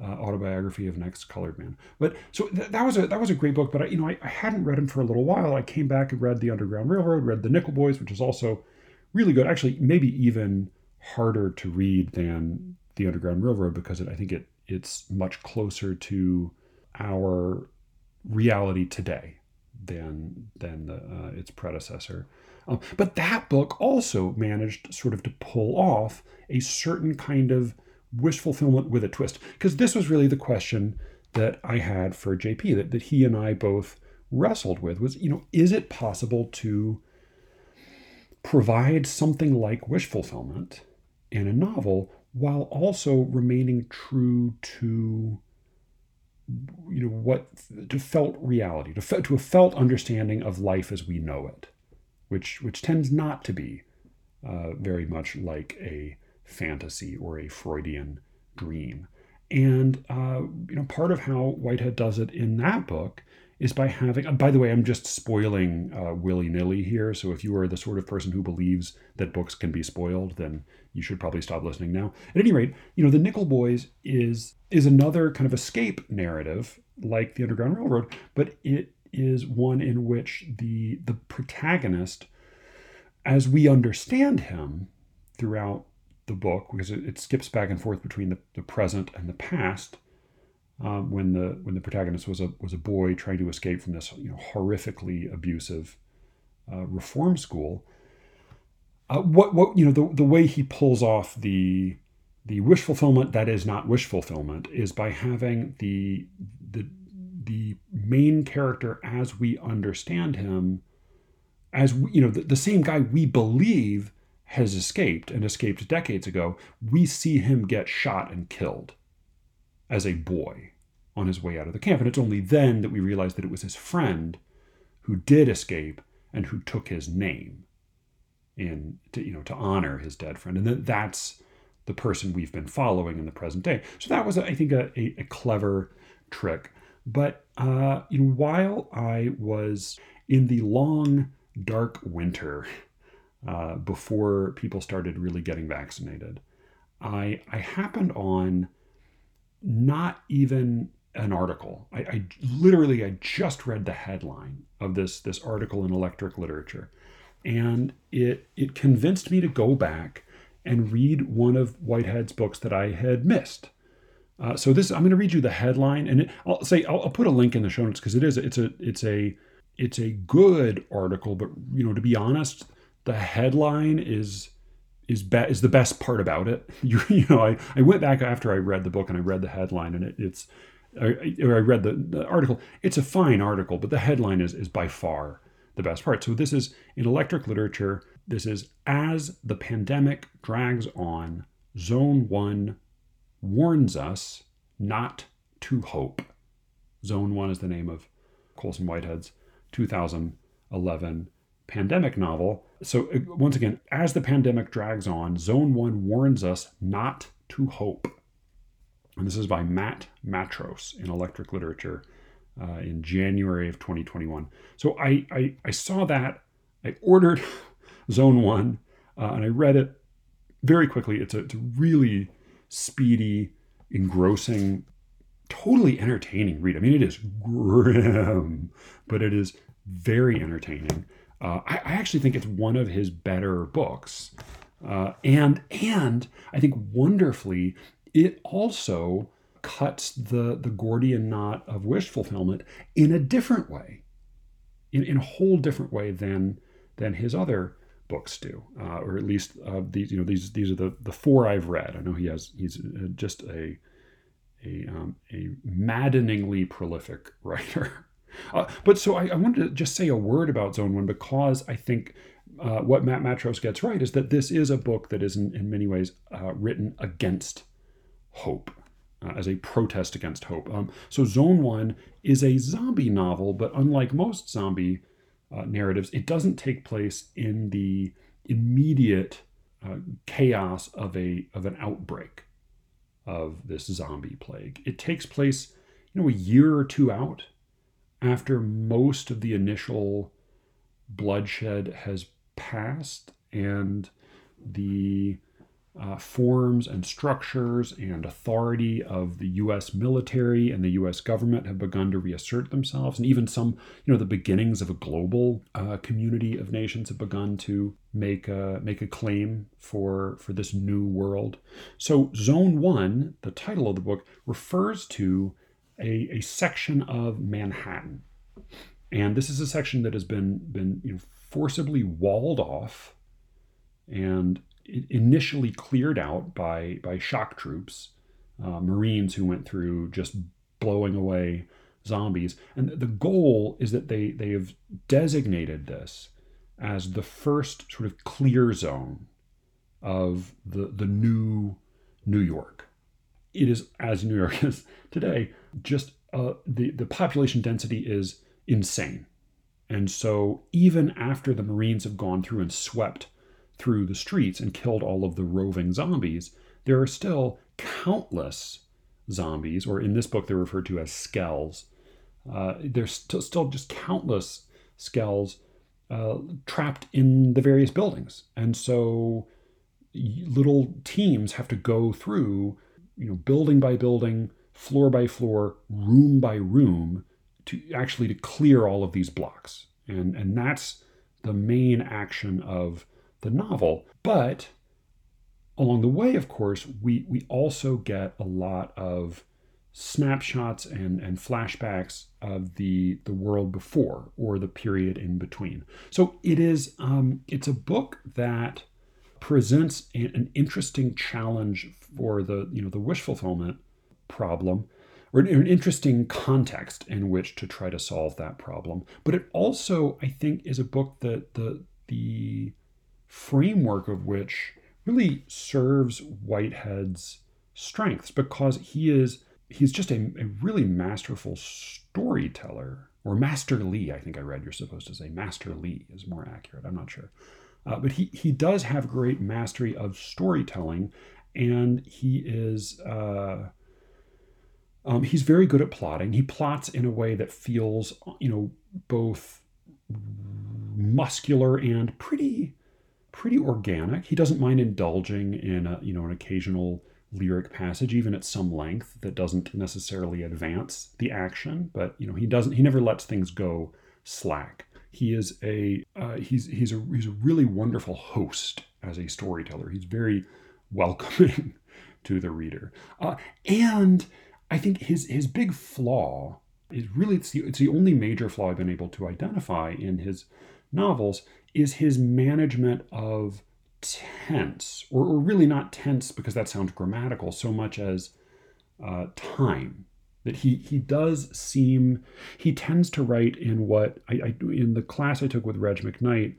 uh, autobiography of an Ex-Colored Man. But so th- that was a that was a great book. But I, you know I, I, hadn't read him for a little while. I came back and read The Underground Railroad, read The Nickel Boys, which is also really good. Actually, maybe even harder to read than The Underground Railroad because it, I think it it's much closer to our reality today than than the, uh, its predecessor. Um, but that book also managed sort of to pull off a certain kind of wish fulfillment with a twist. Because this was really the question that I had for JP, that, that he and I both wrestled with was, you know, is it possible to provide something like wish fulfillment in a novel while also remaining true to you know what to felt reality to, to a felt understanding of life as we know it which which tends not to be uh, very much like a fantasy or a Freudian dream. And uh, you know, part of how Whitehead does it in that book is by having. By the way, I'm just spoiling uh, willy nilly here. So if you are the sort of person who believes that books can be spoiled, then you should probably stop listening now. At any rate, you know, the Nickel Boys is is another kind of escape narrative like the Underground Railroad, but it is one in which the the protagonist, as we understand him throughout the book, because it, it skips back and forth between the, the present and the past, um, when the when the protagonist was a was a boy trying to escape from this you know horrifically abusive uh, reform school. Uh, what what you know the the way he pulls off the the wish fulfillment that is not wish fulfillment is by having the the the main character as we understand him as we, you know the, the same guy we believe has escaped and escaped decades ago we see him get shot and killed as a boy on his way out of the camp. And it's only then that we realize that it was his friend who did escape and who took his name in to you know to honor his dead friend. And that that's the person we've been following in the present day. So that was i think a, a, a clever trick. But uh, you know, while I was in the long, dark winter uh, before people started really getting vaccinated, I, I happened on not even an article. I, I, literally I just read the headline of this this article in Electric Literature, and it it convinced me to go back and read one of Whitehead's books that I had missed. Uh, so this, I'm going to read you the headline, and it, I'll say I'll, I'll, put a link in the show notes because it is it's a it's a it's a good article, but you know to be honest, the headline is is be, is the best part about it. You, you know, I, I went back after I read the book and I read the headline, and it, it's or I read the, the article. It's a fine article, but the headline is is by far the best part. So this is in electric literature. This is as the pandemic drags on, Zone One warns us not to hope. Zone 1 is the name of Colson Whitehead's 2011 pandemic novel. So, uh, once again, as the pandemic drags on, Zone 1 warns us not to hope. And this is by Matt Matros in Electric Literature uh, in January of 2021. So, I, I, I saw that. I ordered Zone 1 uh, and I read it very quickly. It's a, it's a really speedy, engrossing, totally entertaining read. I mean, it is grim, but it is very entertaining. Uh, I, I, actually think it's one of his better books, uh, and and I think wonderfully, it also cuts the the Gordian knot of wish fulfillment in a different way, in, in a whole different way than than his other books do, uh, or at least uh, these. You know, these these are the the four I've read. I know he has he's uh, just a a um, a maddeningly prolific writer. Uh, but so I, I, wanted to just say a word about Zone One because I think. Uh, what Matt Matros gets right is that this is a book that is in, in many ways uh, written against hope. uh, as a protest against hope. Um, so Zone One is a zombie novel, but unlike most zombie uh, narratives, it doesn't take place in the immediate uh, chaos of a of an outbreak of this zombie plague. It takes place, you know, a year or two out after most of the initial bloodshed has passed and the uh, forms and structures and authority of the U.S. military and the U.S. government have begun to reassert themselves, and even some, you know, the beginnings of a global uh, community of nations have begun to make a, make a claim for for this new world. So, Zone One, the title of the book, refers to a, a section of Manhattan, and this is a section that has been been you know, forcibly walled off and initially cleared out by by shock troops, uh, Marines who went through just blowing away zombies. And the goal is that they they have designated this as the first sort of clear zone of the the new New York. It is as New York is today. Just uh, the the population density is insane, and so even after the Marines have gone through and swept through the streets and killed all of the roving zombies, there are still countless zombies, or in this book they're referred to as skells. Uh, there's still, still just countless skells uh, trapped in the various buildings. And so little teams have to go through, you know, building by building, floor by floor, room by room, to actually to clear all of these blocks. And and that's the main action of the novel. But along the way, of course, we, we also get a lot of snapshots and, and flashbacks of the the world before or the period in between. So it is um, it's a book that presents an interesting challenge for the you know the wish fulfillment problem or an interesting context in which to try to solve that problem. But it also, I think, is a book that the the framework of which really serves Whitehead's strengths because he is he's just a, a really masterful storyteller or masterly i think i read you're supposed to say masterly is more accurate i'm not sure uh, but he, he does have great mastery of storytelling and he is uh, um, he's very good at plotting he plots in a way that feels you know both muscular and pretty pretty organic. He doesn't mind indulging in a, you know an occasional lyric passage, even at some length, that doesn't necessarily advance the action. But you know he doesn't he never lets things go slack. He is a uh, he's he's a he's a really wonderful host as a storyteller. He's very welcoming to the reader, uh, and I think his his big flaw is really it's the, it's the only major flaw I've been able to identify in his novels is his management of tense, or, or really not tense because that sounds grammatical so much as uh, time. That he he does seem he tends to write in what I, I in the class I took with Reg McKnight.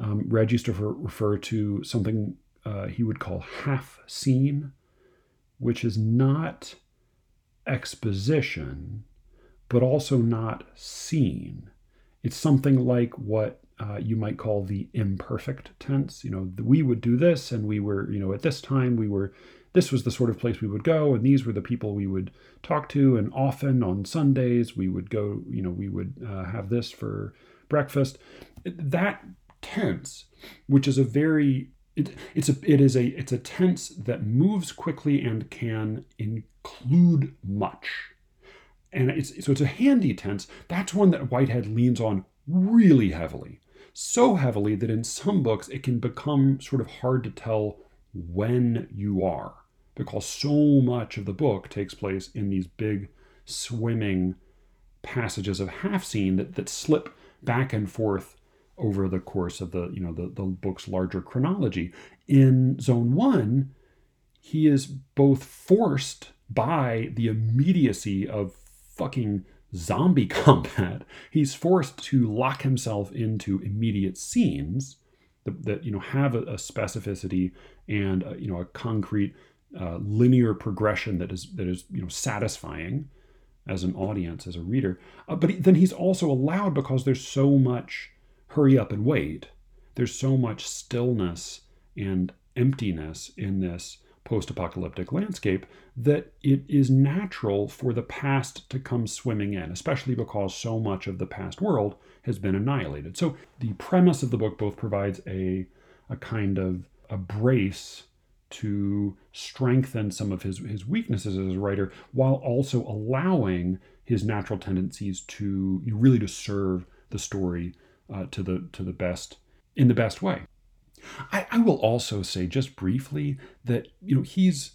Um, Reg used to refer, refer to something uh, he would call half scene, which is not exposition, but also not scene. It's something like what uh, you might call the imperfect tense. You know, we would do this, and we were, you know, at this time we were, this was the sort of place we would go, and these were the people we would talk to, and often on Sundays we would go, you know, we would uh, have this for breakfast. That tense, which is a very it, it's a it is a it's a tense that moves quickly and can include much. And it's so it's a handy tense. That's one that whitehead leans on really heavily. So heavily that in some books it can become sort of hard to tell when you are. Because so much of the book takes place in these big swimming passages of half scene that, that slip back and forth over the course of the you know the, the book's larger chronology in zone one he is both forced by the immediacy of fucking zombie combat, he's forced to lock himself into immediate scenes that, that you know have a, a specificity and a, you know a concrete uh, linear progression that is that is you know satisfying as an audience, as a reader. Uh, but he, then he's also allowed because there's so much hurry up and wait. There's so much stillness and emptiness in this post apocalyptic landscape that it is natural for the past to come swimming in, especially because so much of the past world has been annihilated. So the premise of the book both provides a, a kind of a brace to strengthen some of his, his weaknesses as a writer while also allowing his natural tendencies to really to serve the story uh, to the to the best in the best way. I, I will also say just briefly that you know he's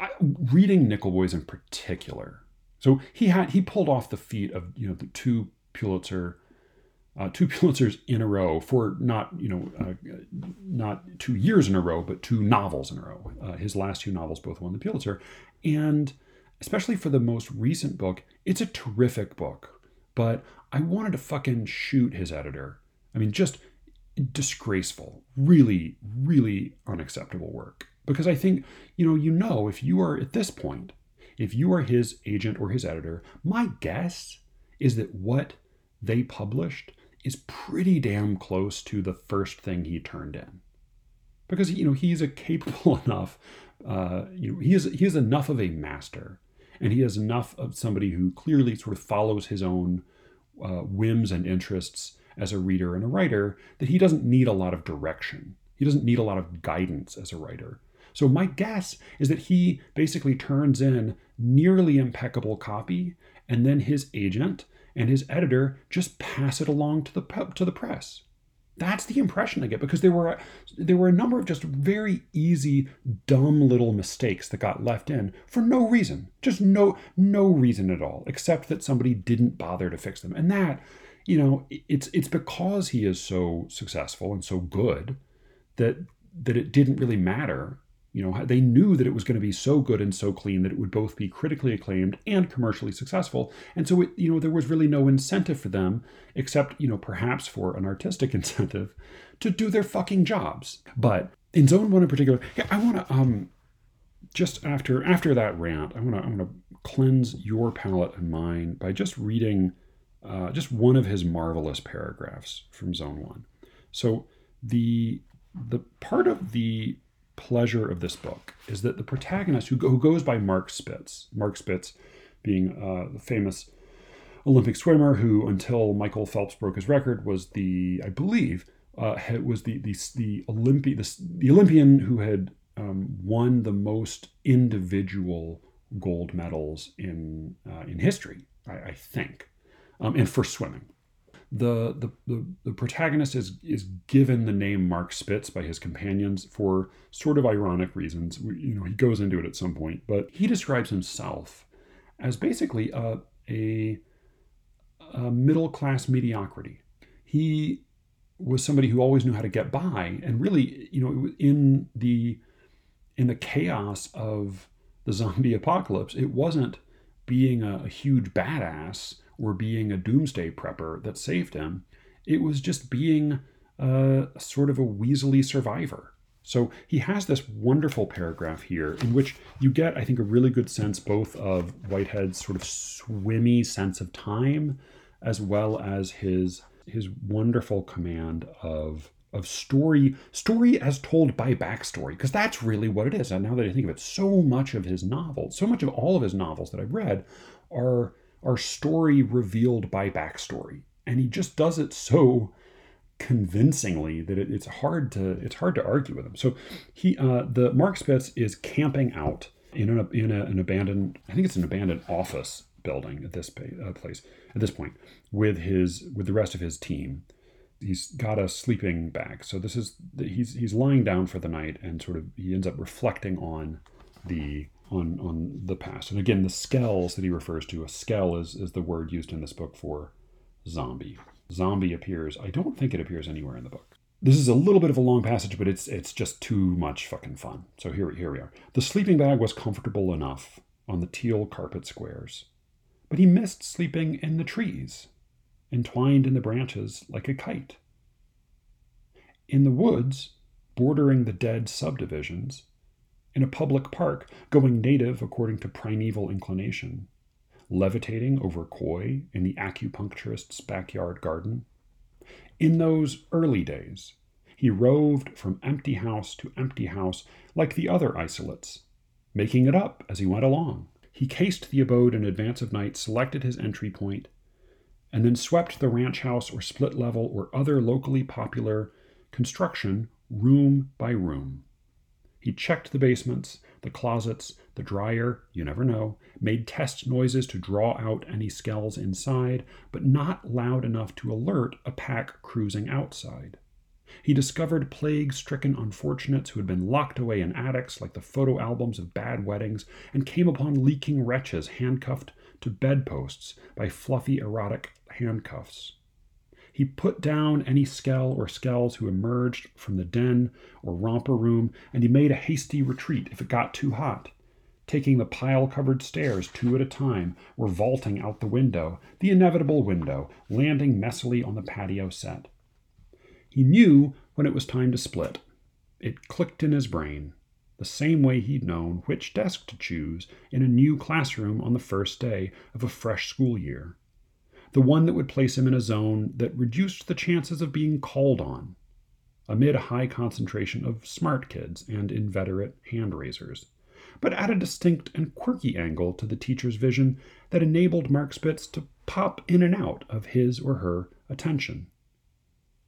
I, reading Nickelboys in particular. So he had he pulled off the feat of you know the two Pulitzer, uh, two Pulitzers in a row for not you know uh, not two years in a row, but two novels in a row. Uh, his last two novels both won the Pulitzer, and especially for the most recent book, it's a terrific book. But I wanted to fucking shoot his editor I mean, just disgraceful, really, really unacceptable work. Because I think, you know, you know, if you are at this point, if you are his agent or his editor, my guess is that what they published is pretty damn close to the first thing he turned in. Because, you know, he's a capable enough, uh, you know, he is, he is enough of a master and he has enough of somebody who clearly sort of follows his own uh, whims and interests as a reader and a writer that he doesn't need a lot of direction. He doesn't need a lot of guidance as a writer. So my guess is that he basically turns in nearly impeccable copy, and then his agent and his editor just pass it along to the to the press. That's the impression I get because there were there were a number of just very easy, dumb little mistakes that got left in for no reason, just no no reason at all, except that somebody didn't bother to fix them, and that you know, it's it's because he is so successful and so good that that it didn't really matter. You know, they knew that it was going to be so good and so clean that it would both be critically acclaimed and commercially successful. And so, it, you know, there was really no incentive for them, except, you know, perhaps for an artistic incentive, to do their fucking jobs. But in Zone One in particular, yeah, I want to um, just after after that rant, I want to I want to cleanse your palate and mine by just reading uh, just one of his marvelous paragraphs from Zone One. So the the part of the pleasure of this book is that the protagonist, who, who goes by Mark Spitz, Mark Spitz being uh, the famous Olympic swimmer who, until Michael Phelps broke his record, was the, I believe, uh, was the the the Olympi- the, the Olympian who had um, won the most individual gold medals in uh, in history. I, I think um, and for swimming. The, the, the, protagonist is, is given the name Mark Spitz by his companions for sort of ironic reasons. You know, he goes into it at some point, but he describes himself as basically a, a, a middle class mediocrity. He was somebody who always knew how to get by, and really, you know, in the in the chaos of the zombie apocalypse, it wasn't being a, a huge badass or being a doomsday prepper that saved him. It was just being a, sort of a weaselly survivor. So he has this wonderful paragraph here in which you get, I think, a really good sense both of Whitehead's sort of swimmy sense of time, as well as his his wonderful command of of story story as told by backstory because that's really what it is and now that i think of it so much of his novels so much of all of his novels that i've read are are story revealed by backstory. And he just does it so convincingly that it, it's hard to it's hard to argue with him. So he uh, the Mark Spitz is camping out in an in a, an abandoned I think it's an abandoned office building at this uh, place at this point with his with the rest of his team. He's got a sleeping bag, so this is he's he's lying down for the night and sort of he ends up reflecting on the on on the past. And again, the skells that he refers to, a skell is is the word used in this book for zombie. Zombie appears. I don't think it appears anywhere in the book. This is a little bit of a long passage, but it's it's just too much fucking fun. So here here we are. The sleeping bag was comfortable enough on the teal carpet squares, but he missed sleeping in the trees, entwined in the branches like a kite. In the woods, bordering the dead subdivisions, in a public park, going native according to primeval inclination, levitating over koi in the acupuncturist's backyard garden. In those early days, he roved from empty house to empty house like the other isolates, making it up as he went along. He cased the abode in advance of night, selected his entry point, and then swept the ranch house or split level or other locally popular construction room by room. He checked the basements, the closets, the dryer, you never know, made test noises to draw out any skells inside, but not loud enough to alert a pack cruising outside. He discovered plague stricken unfortunates who had been locked away in attics like the photo albums of bad weddings, and came upon leaking wretches handcuffed to bedposts by fluffy erotic handcuffs. He put down any skell or skells who emerged from the den or romper room, and he made a hasty retreat if it got too hot, taking the pile covered stairs two at a time, or vaulting out the window, the inevitable window, landing messily on the patio set. He knew when it was time to split. It clicked in his brain, the same way he'd known which desk to choose in a new classroom on the first day of a fresh school year the one that would place him in a zone that reduced the chances of being called on, amid a high concentration of smart kids and inveterate hand raisers, but at a distinct and quirky angle to the teacher's vision that enabled Mark Spitz to pop in and out of his or her attention.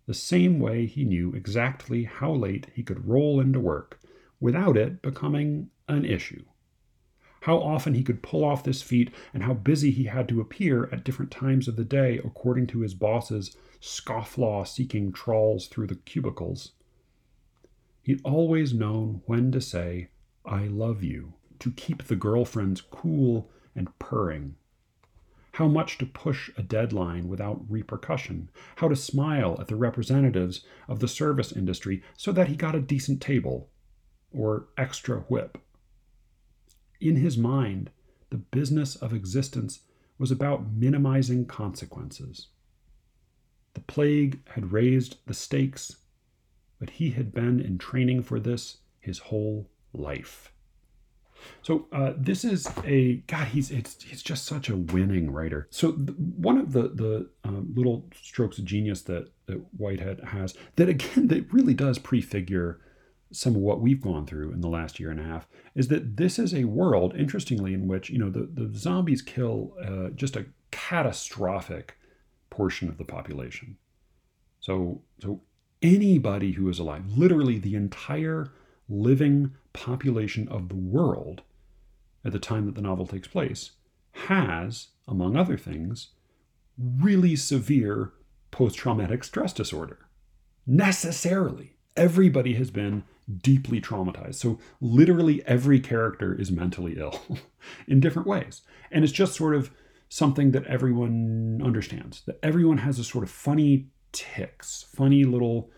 The same way he knew exactly how late he could roll into work without it becoming an issue how often he could pull off this feat, and how busy he had to appear at different times of the day according to his boss's scofflaw seeking trawls through the cubicles. He'd always known when to say, I love you, to keep the girlfriends cool and purring. How much to push a deadline without repercussion, how to smile at the representatives of the service industry so that he got a decent table or extra whip. In his mind, the business of existence was about minimizing consequences. The plague had raised the stakes, but he had been in training for this his whole life. So uh, this is a God. He's it's he's just such a winning writer. So th- one of the the um, little strokes of genius that that Whitehead has that again that really does prefigure some of what we've gone through in the last year and a half is that this is a world, interestingly, in which you know the, the zombies kill uh, just a catastrophic portion of the population. So so anybody who is alive, literally the entire living population of the world at the time that the novel takes place, has, among other things, really severe post traumatic stress disorder. Necessarily. Everybody has been deeply traumatized. So literally every character is mentally ill in different ways. And it's just sort of something that everyone understands, that everyone has a sort of funny ticks, funny little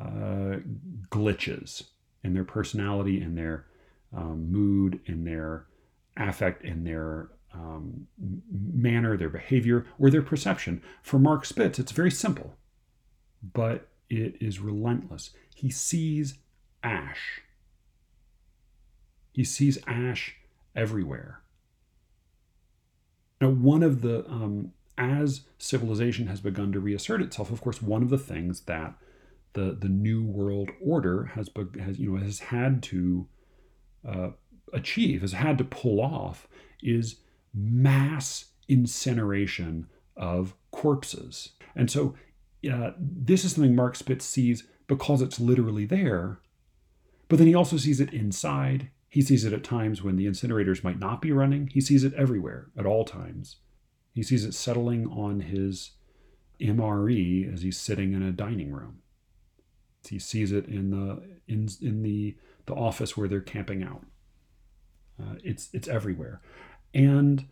uh, glitches in their personality, in their um, mood, in their affect, in their um, manner, their behavior, or their perception. For Mark Spitz, it's very simple, but it is relentless. He sees ash. He sees ash everywhere. Now, one of the, um, as civilization has begun to reassert itself, of course, one of the things that the, the New World Order has, has, you know, has had to uh, achieve, has had to pull off, is mass incineration of corpses. And so uh, this is something Mark Spitz sees because it's literally there, but then he also sees it inside. He sees it at times when the incinerators might not be running. He sees it everywhere at all times. He sees it settling on his MRE as he's sitting in a dining room. He sees it in the in in the the office where they're camping out. Uh, it's it's everywhere, and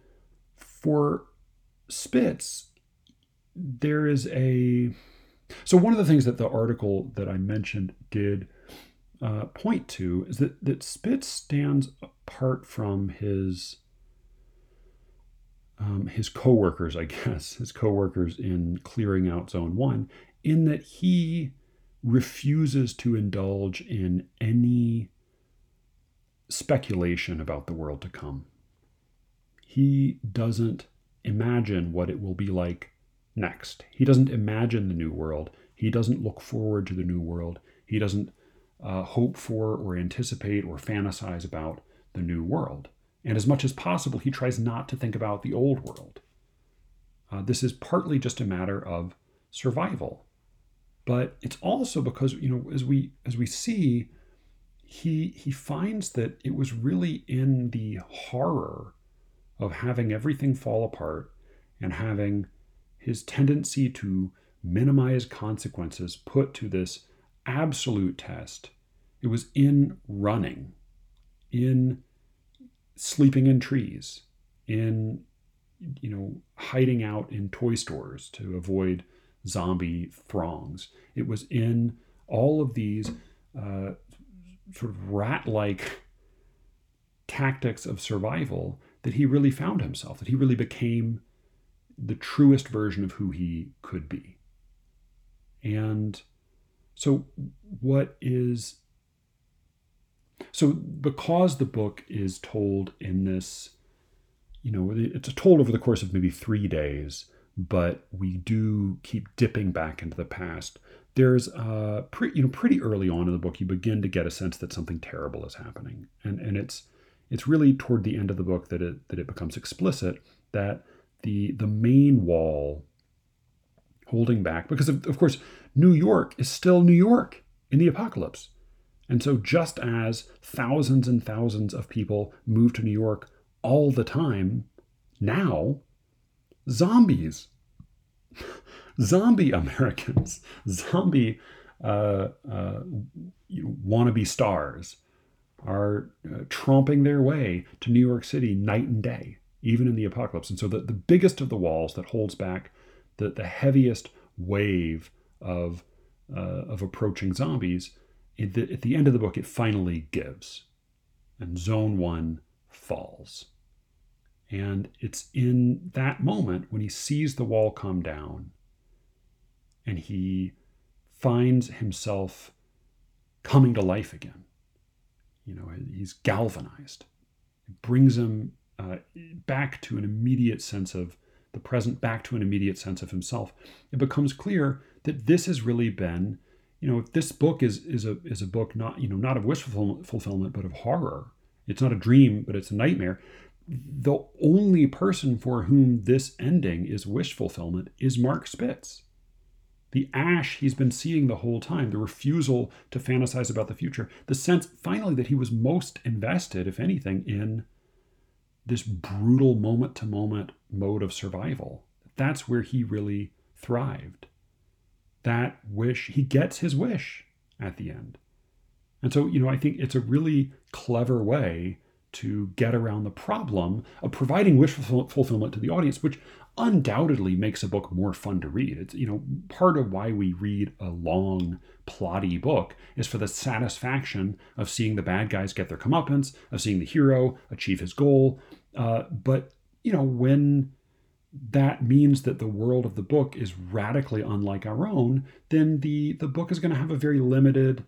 for Spitz, there is a so one of the things that the article that I mentioned did uh, point to is that, that Spitz stands apart from his um, his co-workers, I guess, his co-workers in clearing out Zone One, in that he refuses to indulge in any speculation about the world to come. He doesn't imagine what it will be like next. He doesn't imagine the new world. He doesn't look forward to the new world. He doesn't uh, hope for or anticipate or fantasize about the new world. And as much as possible, he tries not to think about the old world. Uh, this is partly just a matter of survival, but it's also because you know as we as we see, he he finds that it was really in the horror of having everything fall apart and having his tendency to minimize consequences put to this absolute test. It was in running, in sleeping in trees, in you know hiding out in toy stores to avoid zombie throngs. It was in all of these uh, sort of rat-like tactics of survival that he really found himself. That he really became the truest version of who he could be. And so, what is so because the book is told in this, you know, it's told over the course of maybe three days, but we do keep dipping back into the past. There's uh, pretty, you know, pretty early on in the book, you begin to get a sense that something terrible is happening, and and it's it's really toward the end of the book that it that it becomes explicit that the the main wall holding back because of, of course New York is still New York in the apocalypse. And so just as thousands and thousands of people move to New York all the time, now zombies zombie Americans, zombie uh, uh, wannabe stars are uh, tromping their way to New York City night and day even in the apocalypse. And so the, the biggest of the walls that holds back the, the heaviest wave of, uh, of approaching zombies, at the, at the end of the book, it finally gives. And zone one falls. And it's in that moment when he sees the wall come down and he finds himself coming to life again. You know, he's galvanized. It brings him uh, back to an immediate sense of the present, back to an immediate sense of himself, it becomes clear that this has really been, you know, if this book is is a is a book not you know not of wish fulfillment but of horror. It's not a dream, but it's a nightmare. The only person for whom this ending is wish fulfillment is Mark Spitz. The ash he's been seeing the whole time, the refusal to fantasize about the future, the sense finally that he was most invested, if anything, in this brutal moment to moment mode of survival. That's where he really thrived. That wish, he gets his wish at the end. And so, you know, I think it's a really clever way to get around the problem of providing wish fulfillment to the audience, which undoubtedly makes a book more fun to read. It's, you know, part of why we read a long, plotty book is for the satisfaction of seeing the bad guys get their comeuppance, of seeing the hero achieve his goal, uh, but you know when that means that the world of the book is radically unlike our own, then the the book is going to have a very limited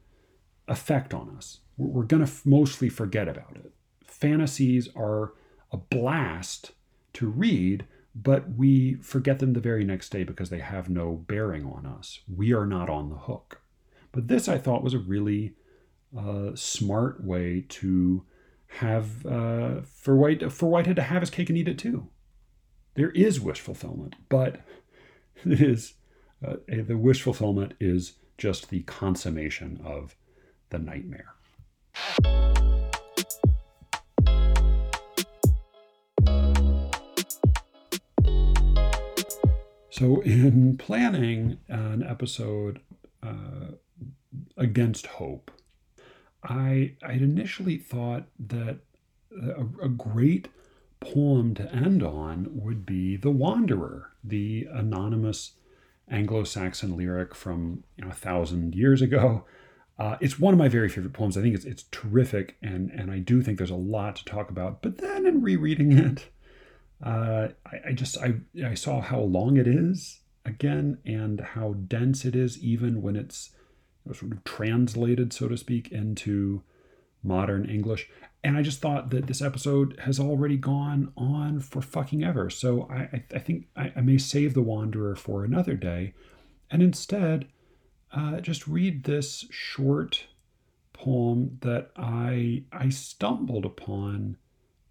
effect on us. We're going to mostly forget about it. Fantasies are a blast to read, but we forget them the very next day because they have no bearing on us. We are not on the hook. But this, I thought, was a really uh, smart way to have uh, for White for Whitehead to have his cake and eat it too. There is wish fulfillment, but it is uh, the wish fulfillment is just the consummation of the nightmare. So, in planning an episode uh, against hope, I I'd initially thought that a, a great poem to end on would be The Wanderer, the anonymous Anglo-Saxon lyric from you know a thousand years ago. Uh, it's one of my very favorite poems. I think it's it's terrific, and and I do think there's a lot to talk about. But then in rereading it, uh, I, I just I I saw how long it is again, and how dense it is, even when it's sort of translated, so to speak, into modern English. And I just thought that this episode has already gone on for fucking ever. So I, I think I, I may save The Wanderer for another day and instead uh, just read this short poem that I, I stumbled upon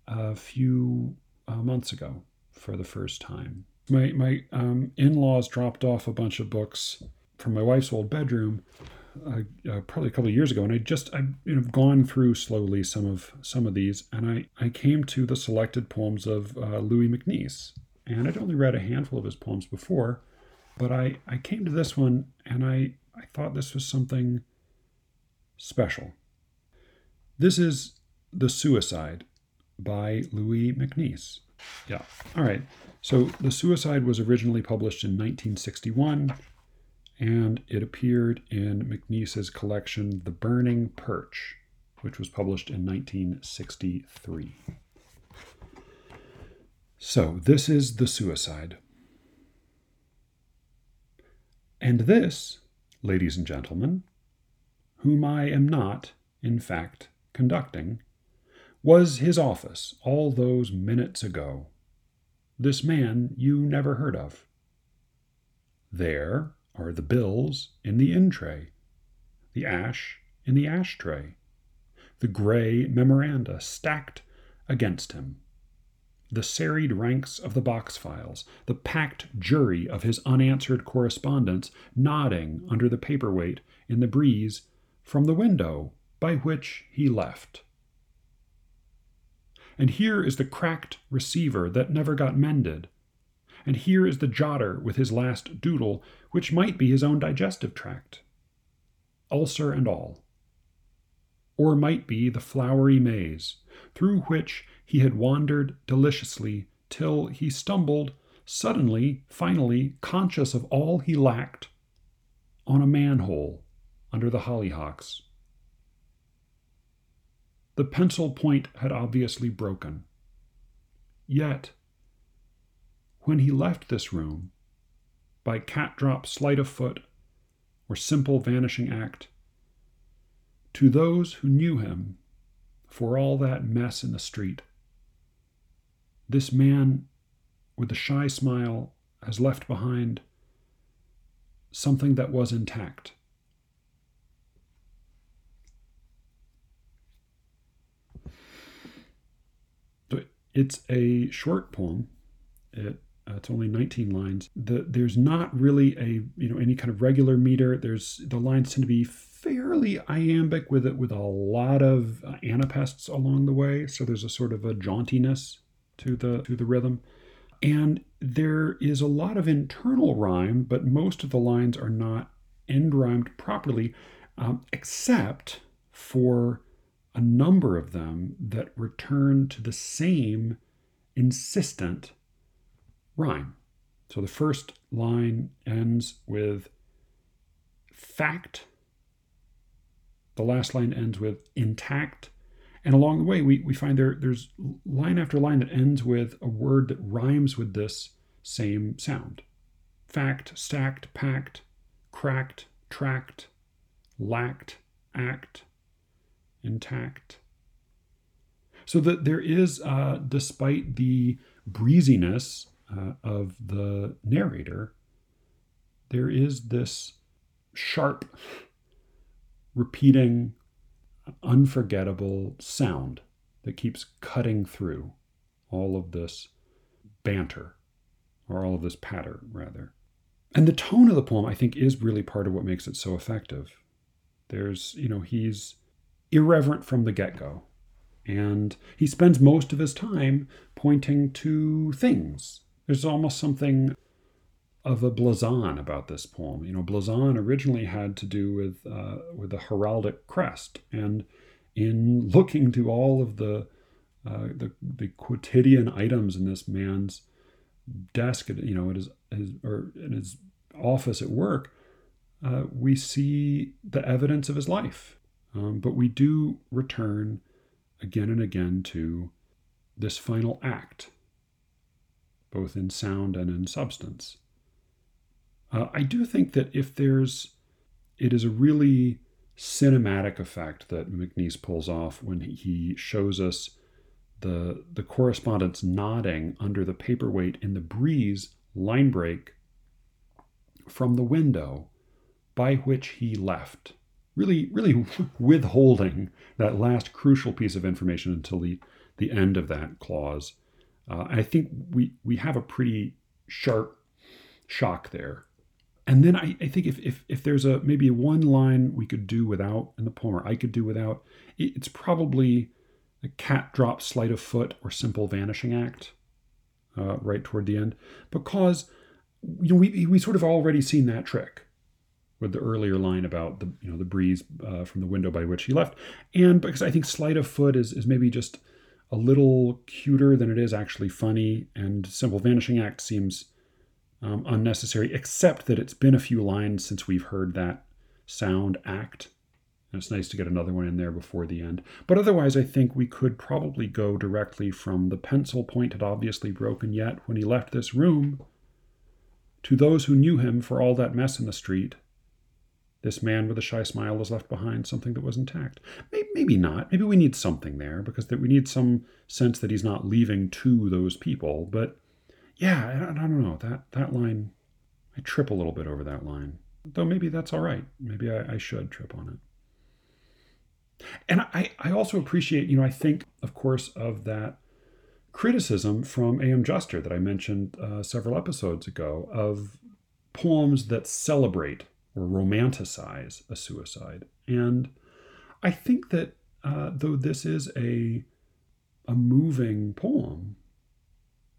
a few uh, months ago for the first time. My, my um, in laws dropped off a bunch of books from my wife's old bedroom uh, uh, probably a couple of years ago, and I just I've you know gone through slowly some of some of these, and I I came to the selected poems of uh, Louis MacNeice, and I'd only read a handful of his poems before, but I I came to this one, and I I thought this was something special. This is The Suicide by Louis MacNeice. Yeah. All right. So The Suicide was originally published in 1961 and it appeared in MacNeice's collection The Burning Perch, which was published in 1963. So, this is The Suicide. And this, ladies and gentlemen, whom I am not, in fact, conducting, was his office all those minutes ago. This man you never heard of. There, are the bills in the in tray, the ash in the ashtray, the gray memoranda stacked against him, the serried ranks of the box files, the packed jury of his unanswered correspondence nodding under the paperweight in the breeze from the window by which he left. And here is the cracked receiver that never got mended and here is the jotter with his last doodle, which might be his own digestive tract. Ulcer and all. Or might be the flowery maze, through which he had wandered deliciously till he stumbled, suddenly, finally, conscious of all he lacked, on a manhole under the hollyhocks. The pencil point had obviously broken. Yet, when he left this room, by cat drop sleight of foot or simple vanishing act, to those who knew him for all that mess in the street, this man with a shy smile has left behind something that was intact. It's a short poem. It uh, it's only 19 lines. The, there's not really a you know any kind of regular meter. There's the lines tend to be fairly iambic with it with a lot of uh, along the way. So there's a sort of a jauntiness to the to the rhythm. And there is a lot of internal rhyme, but most of the lines are not end rhymed properly, um, except for a number of them that return to the same insistent rhyme. So the first line ends with fact. The last line ends with intact. And along the way, we, we find there, there's line after line that ends with a word that rhymes with this same sound fact, stacked, packed, cracked, tracked, lacked, act, intact. So that there is, uh, despite the breeziness uh, of the narrator, there is this sharp, repeating, unforgettable sound that keeps cutting through all of this banter, or all of this patter, rather. And the tone of the poem, I think, is really part of what makes it so effective. There's, you know, he's irreverent from the get go. And he spends most of his time pointing to things there's almost something of a blazon about this poem. You know, blazon originally had to do with uh, with the heraldic crest, and in looking to all of the uh, the, the quotidian items in this man's desk, you know, at his, his or in his office at work, uh, we see the evidence of his life. Um, but we do return again and again to this final act both in sound and in substance. Uh, I do think that if there's it is a really cinematic effect that MacNeice pulls off when he shows us the the correspondence nodding under the paperweight in the breeze line break from the window by which he left really really withholding that last crucial piece of information until the the end of that clause uh, i think we we have a pretty sharp shock there. And then I, I think if, if if there's a maybe one line we could do without in the poem or i could do without it's probably a cat drop sleight of foot or simple vanishing act uh, right toward the end. Because you know we, we sort of already seen that trick with the earlier line about the you know the breeze uh, from the window by which he left. And because i think sleight of foot is, is maybe just a little cuter than it is actually funny and simple vanishing act seems um, unnecessary except that it's been a few lines since we've heard that sound act and it's nice to get another one in there before the end. But otherwise, I think we could probably go directly from the pencil point had obviously broken yet when he left this room to those who knew him for all that mess in the street. This man with a shy smile has left behind something that was intact. Maybe not. Maybe we need something there because that we need some sense that he's not leaving to those people. But yeah, I don't know. That, that line, I trip a little bit over that line. Though maybe that's all right. Maybe I, I should trip on it. And I, I also appreciate, you know, I think, of course, of that criticism from A.M. Juster that I mentioned uh, several episodes ago of poems that celebrate or romanticize a suicide. And I think that uh, though this is a, a moving poem,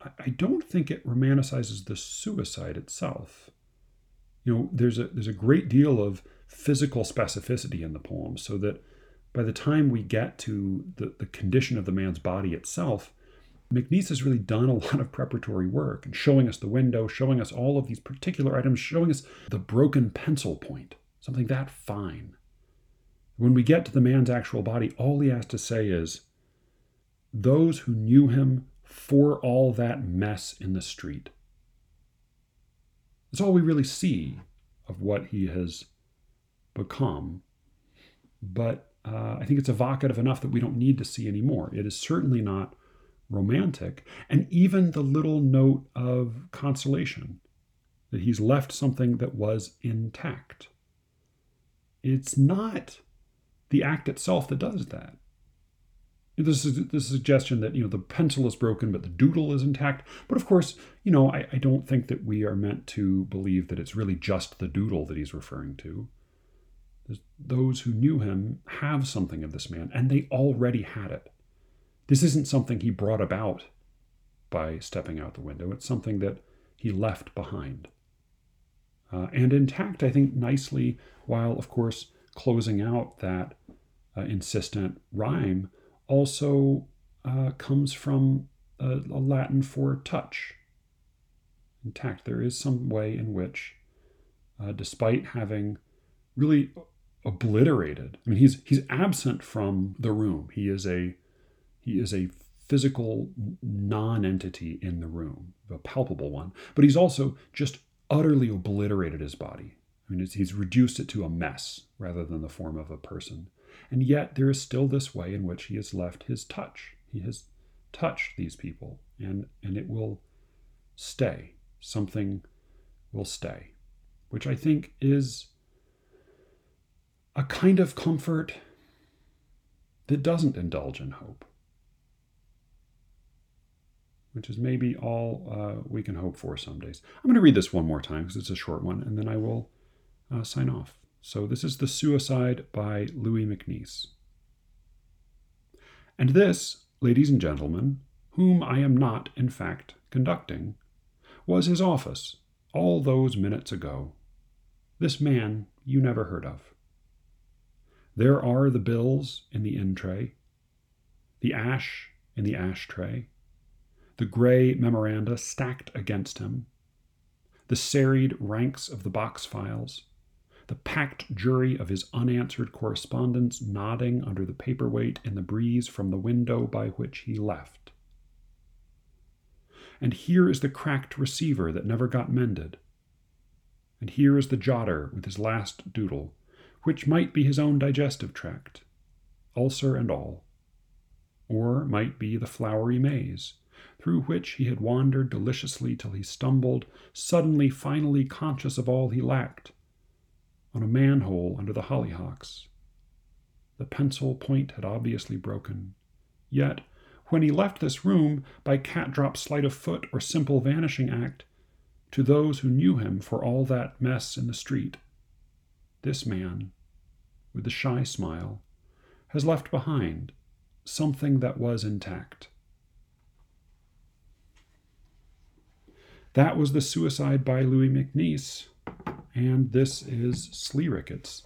I, I don't think it romanticizes the suicide itself. You know, there's a there's a great deal of physical specificity in the poem, so that by the time we get to the, the condition of the man's body itself, MacNeice has really done a lot of preparatory work and showing us the window, showing us all of these particular items, showing us the broken pencil point, something that fine. When we get to the man's actual body, all he has to say is, Those who knew him for all that mess in the street. That's all we really see of what he has become. But uh, I think it's evocative enough that we don't need to see anymore. It is certainly not romantic. And even the little note of consolation that he's left something that was intact. It's not the act itself that does that. This is the suggestion that you know the pencil is broken, but the doodle is intact. But of course, you know I, I don't think that we are meant to believe that it's really just the doodle that he's referring to those who knew him have something of this man, and they already had it. This isn't something he brought about by stepping out the window, it's something that he left behind. Uh, and intact, I think, nicely, while, of course, closing out that uh, insistent rhyme, also uh, comes from a, a Latin for touch. Intact, there is some way in which, uh, despite having really obliterated. I mean, he's he's absent from the room. He is a he is a physical non-entity in the room, a palpable one. But he's also just utterly obliterated his body. I mean, he's reduced it to a mess rather than the form of a person. And yet, there is still this way in which he has left his touch. He has touched these people, and and it will stay. Something will stay, which I think is a kind of comfort that doesn't indulge in hope, which is maybe all uh, we can hope for some days. I'm going to read this one more time because it's a short one, and then I will uh, sign off. So, this is The Suicide by Louis MacNeice. And this, ladies and gentlemen, whom I am not, in fact, conducting, was his office all those minutes ago. This man you never heard of. There are the bills in the in tray, the ash in the ashtray, the gray memoranda stacked against him, the serried ranks of the box files, the packed jury of his unanswered correspondence nodding under the paperweight in the breeze from the window by which he left. And here is the cracked receiver that never got mended. And here is the jotter with his last doodle which might be his own digestive tract, ulcer and all, or might be the flowery maze through which he had wandered deliciously till he stumbled, suddenly, finally conscious of all he lacked, on a manhole under the hollyhocks. The pencil point had obviously broken. Yet, when he left this room by cat drop sleight of foot or simple vanishing act, to those who knew him for all that mess in the street, this man, with the shy smile, has left behind something that was intact. That was The Suicide by Louis MacNeice, and this is Slee Ricketts.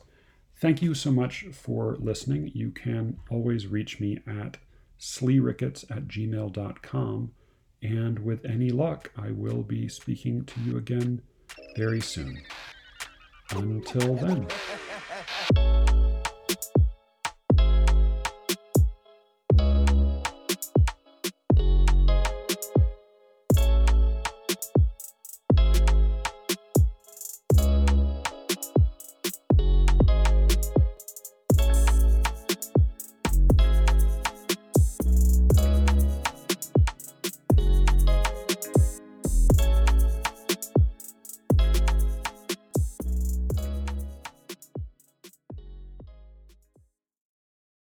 Thank you so much for listening. You can always reach me at sleericketts at gmail.com, and with any luck, I will be speaking to you again very soon. Until then.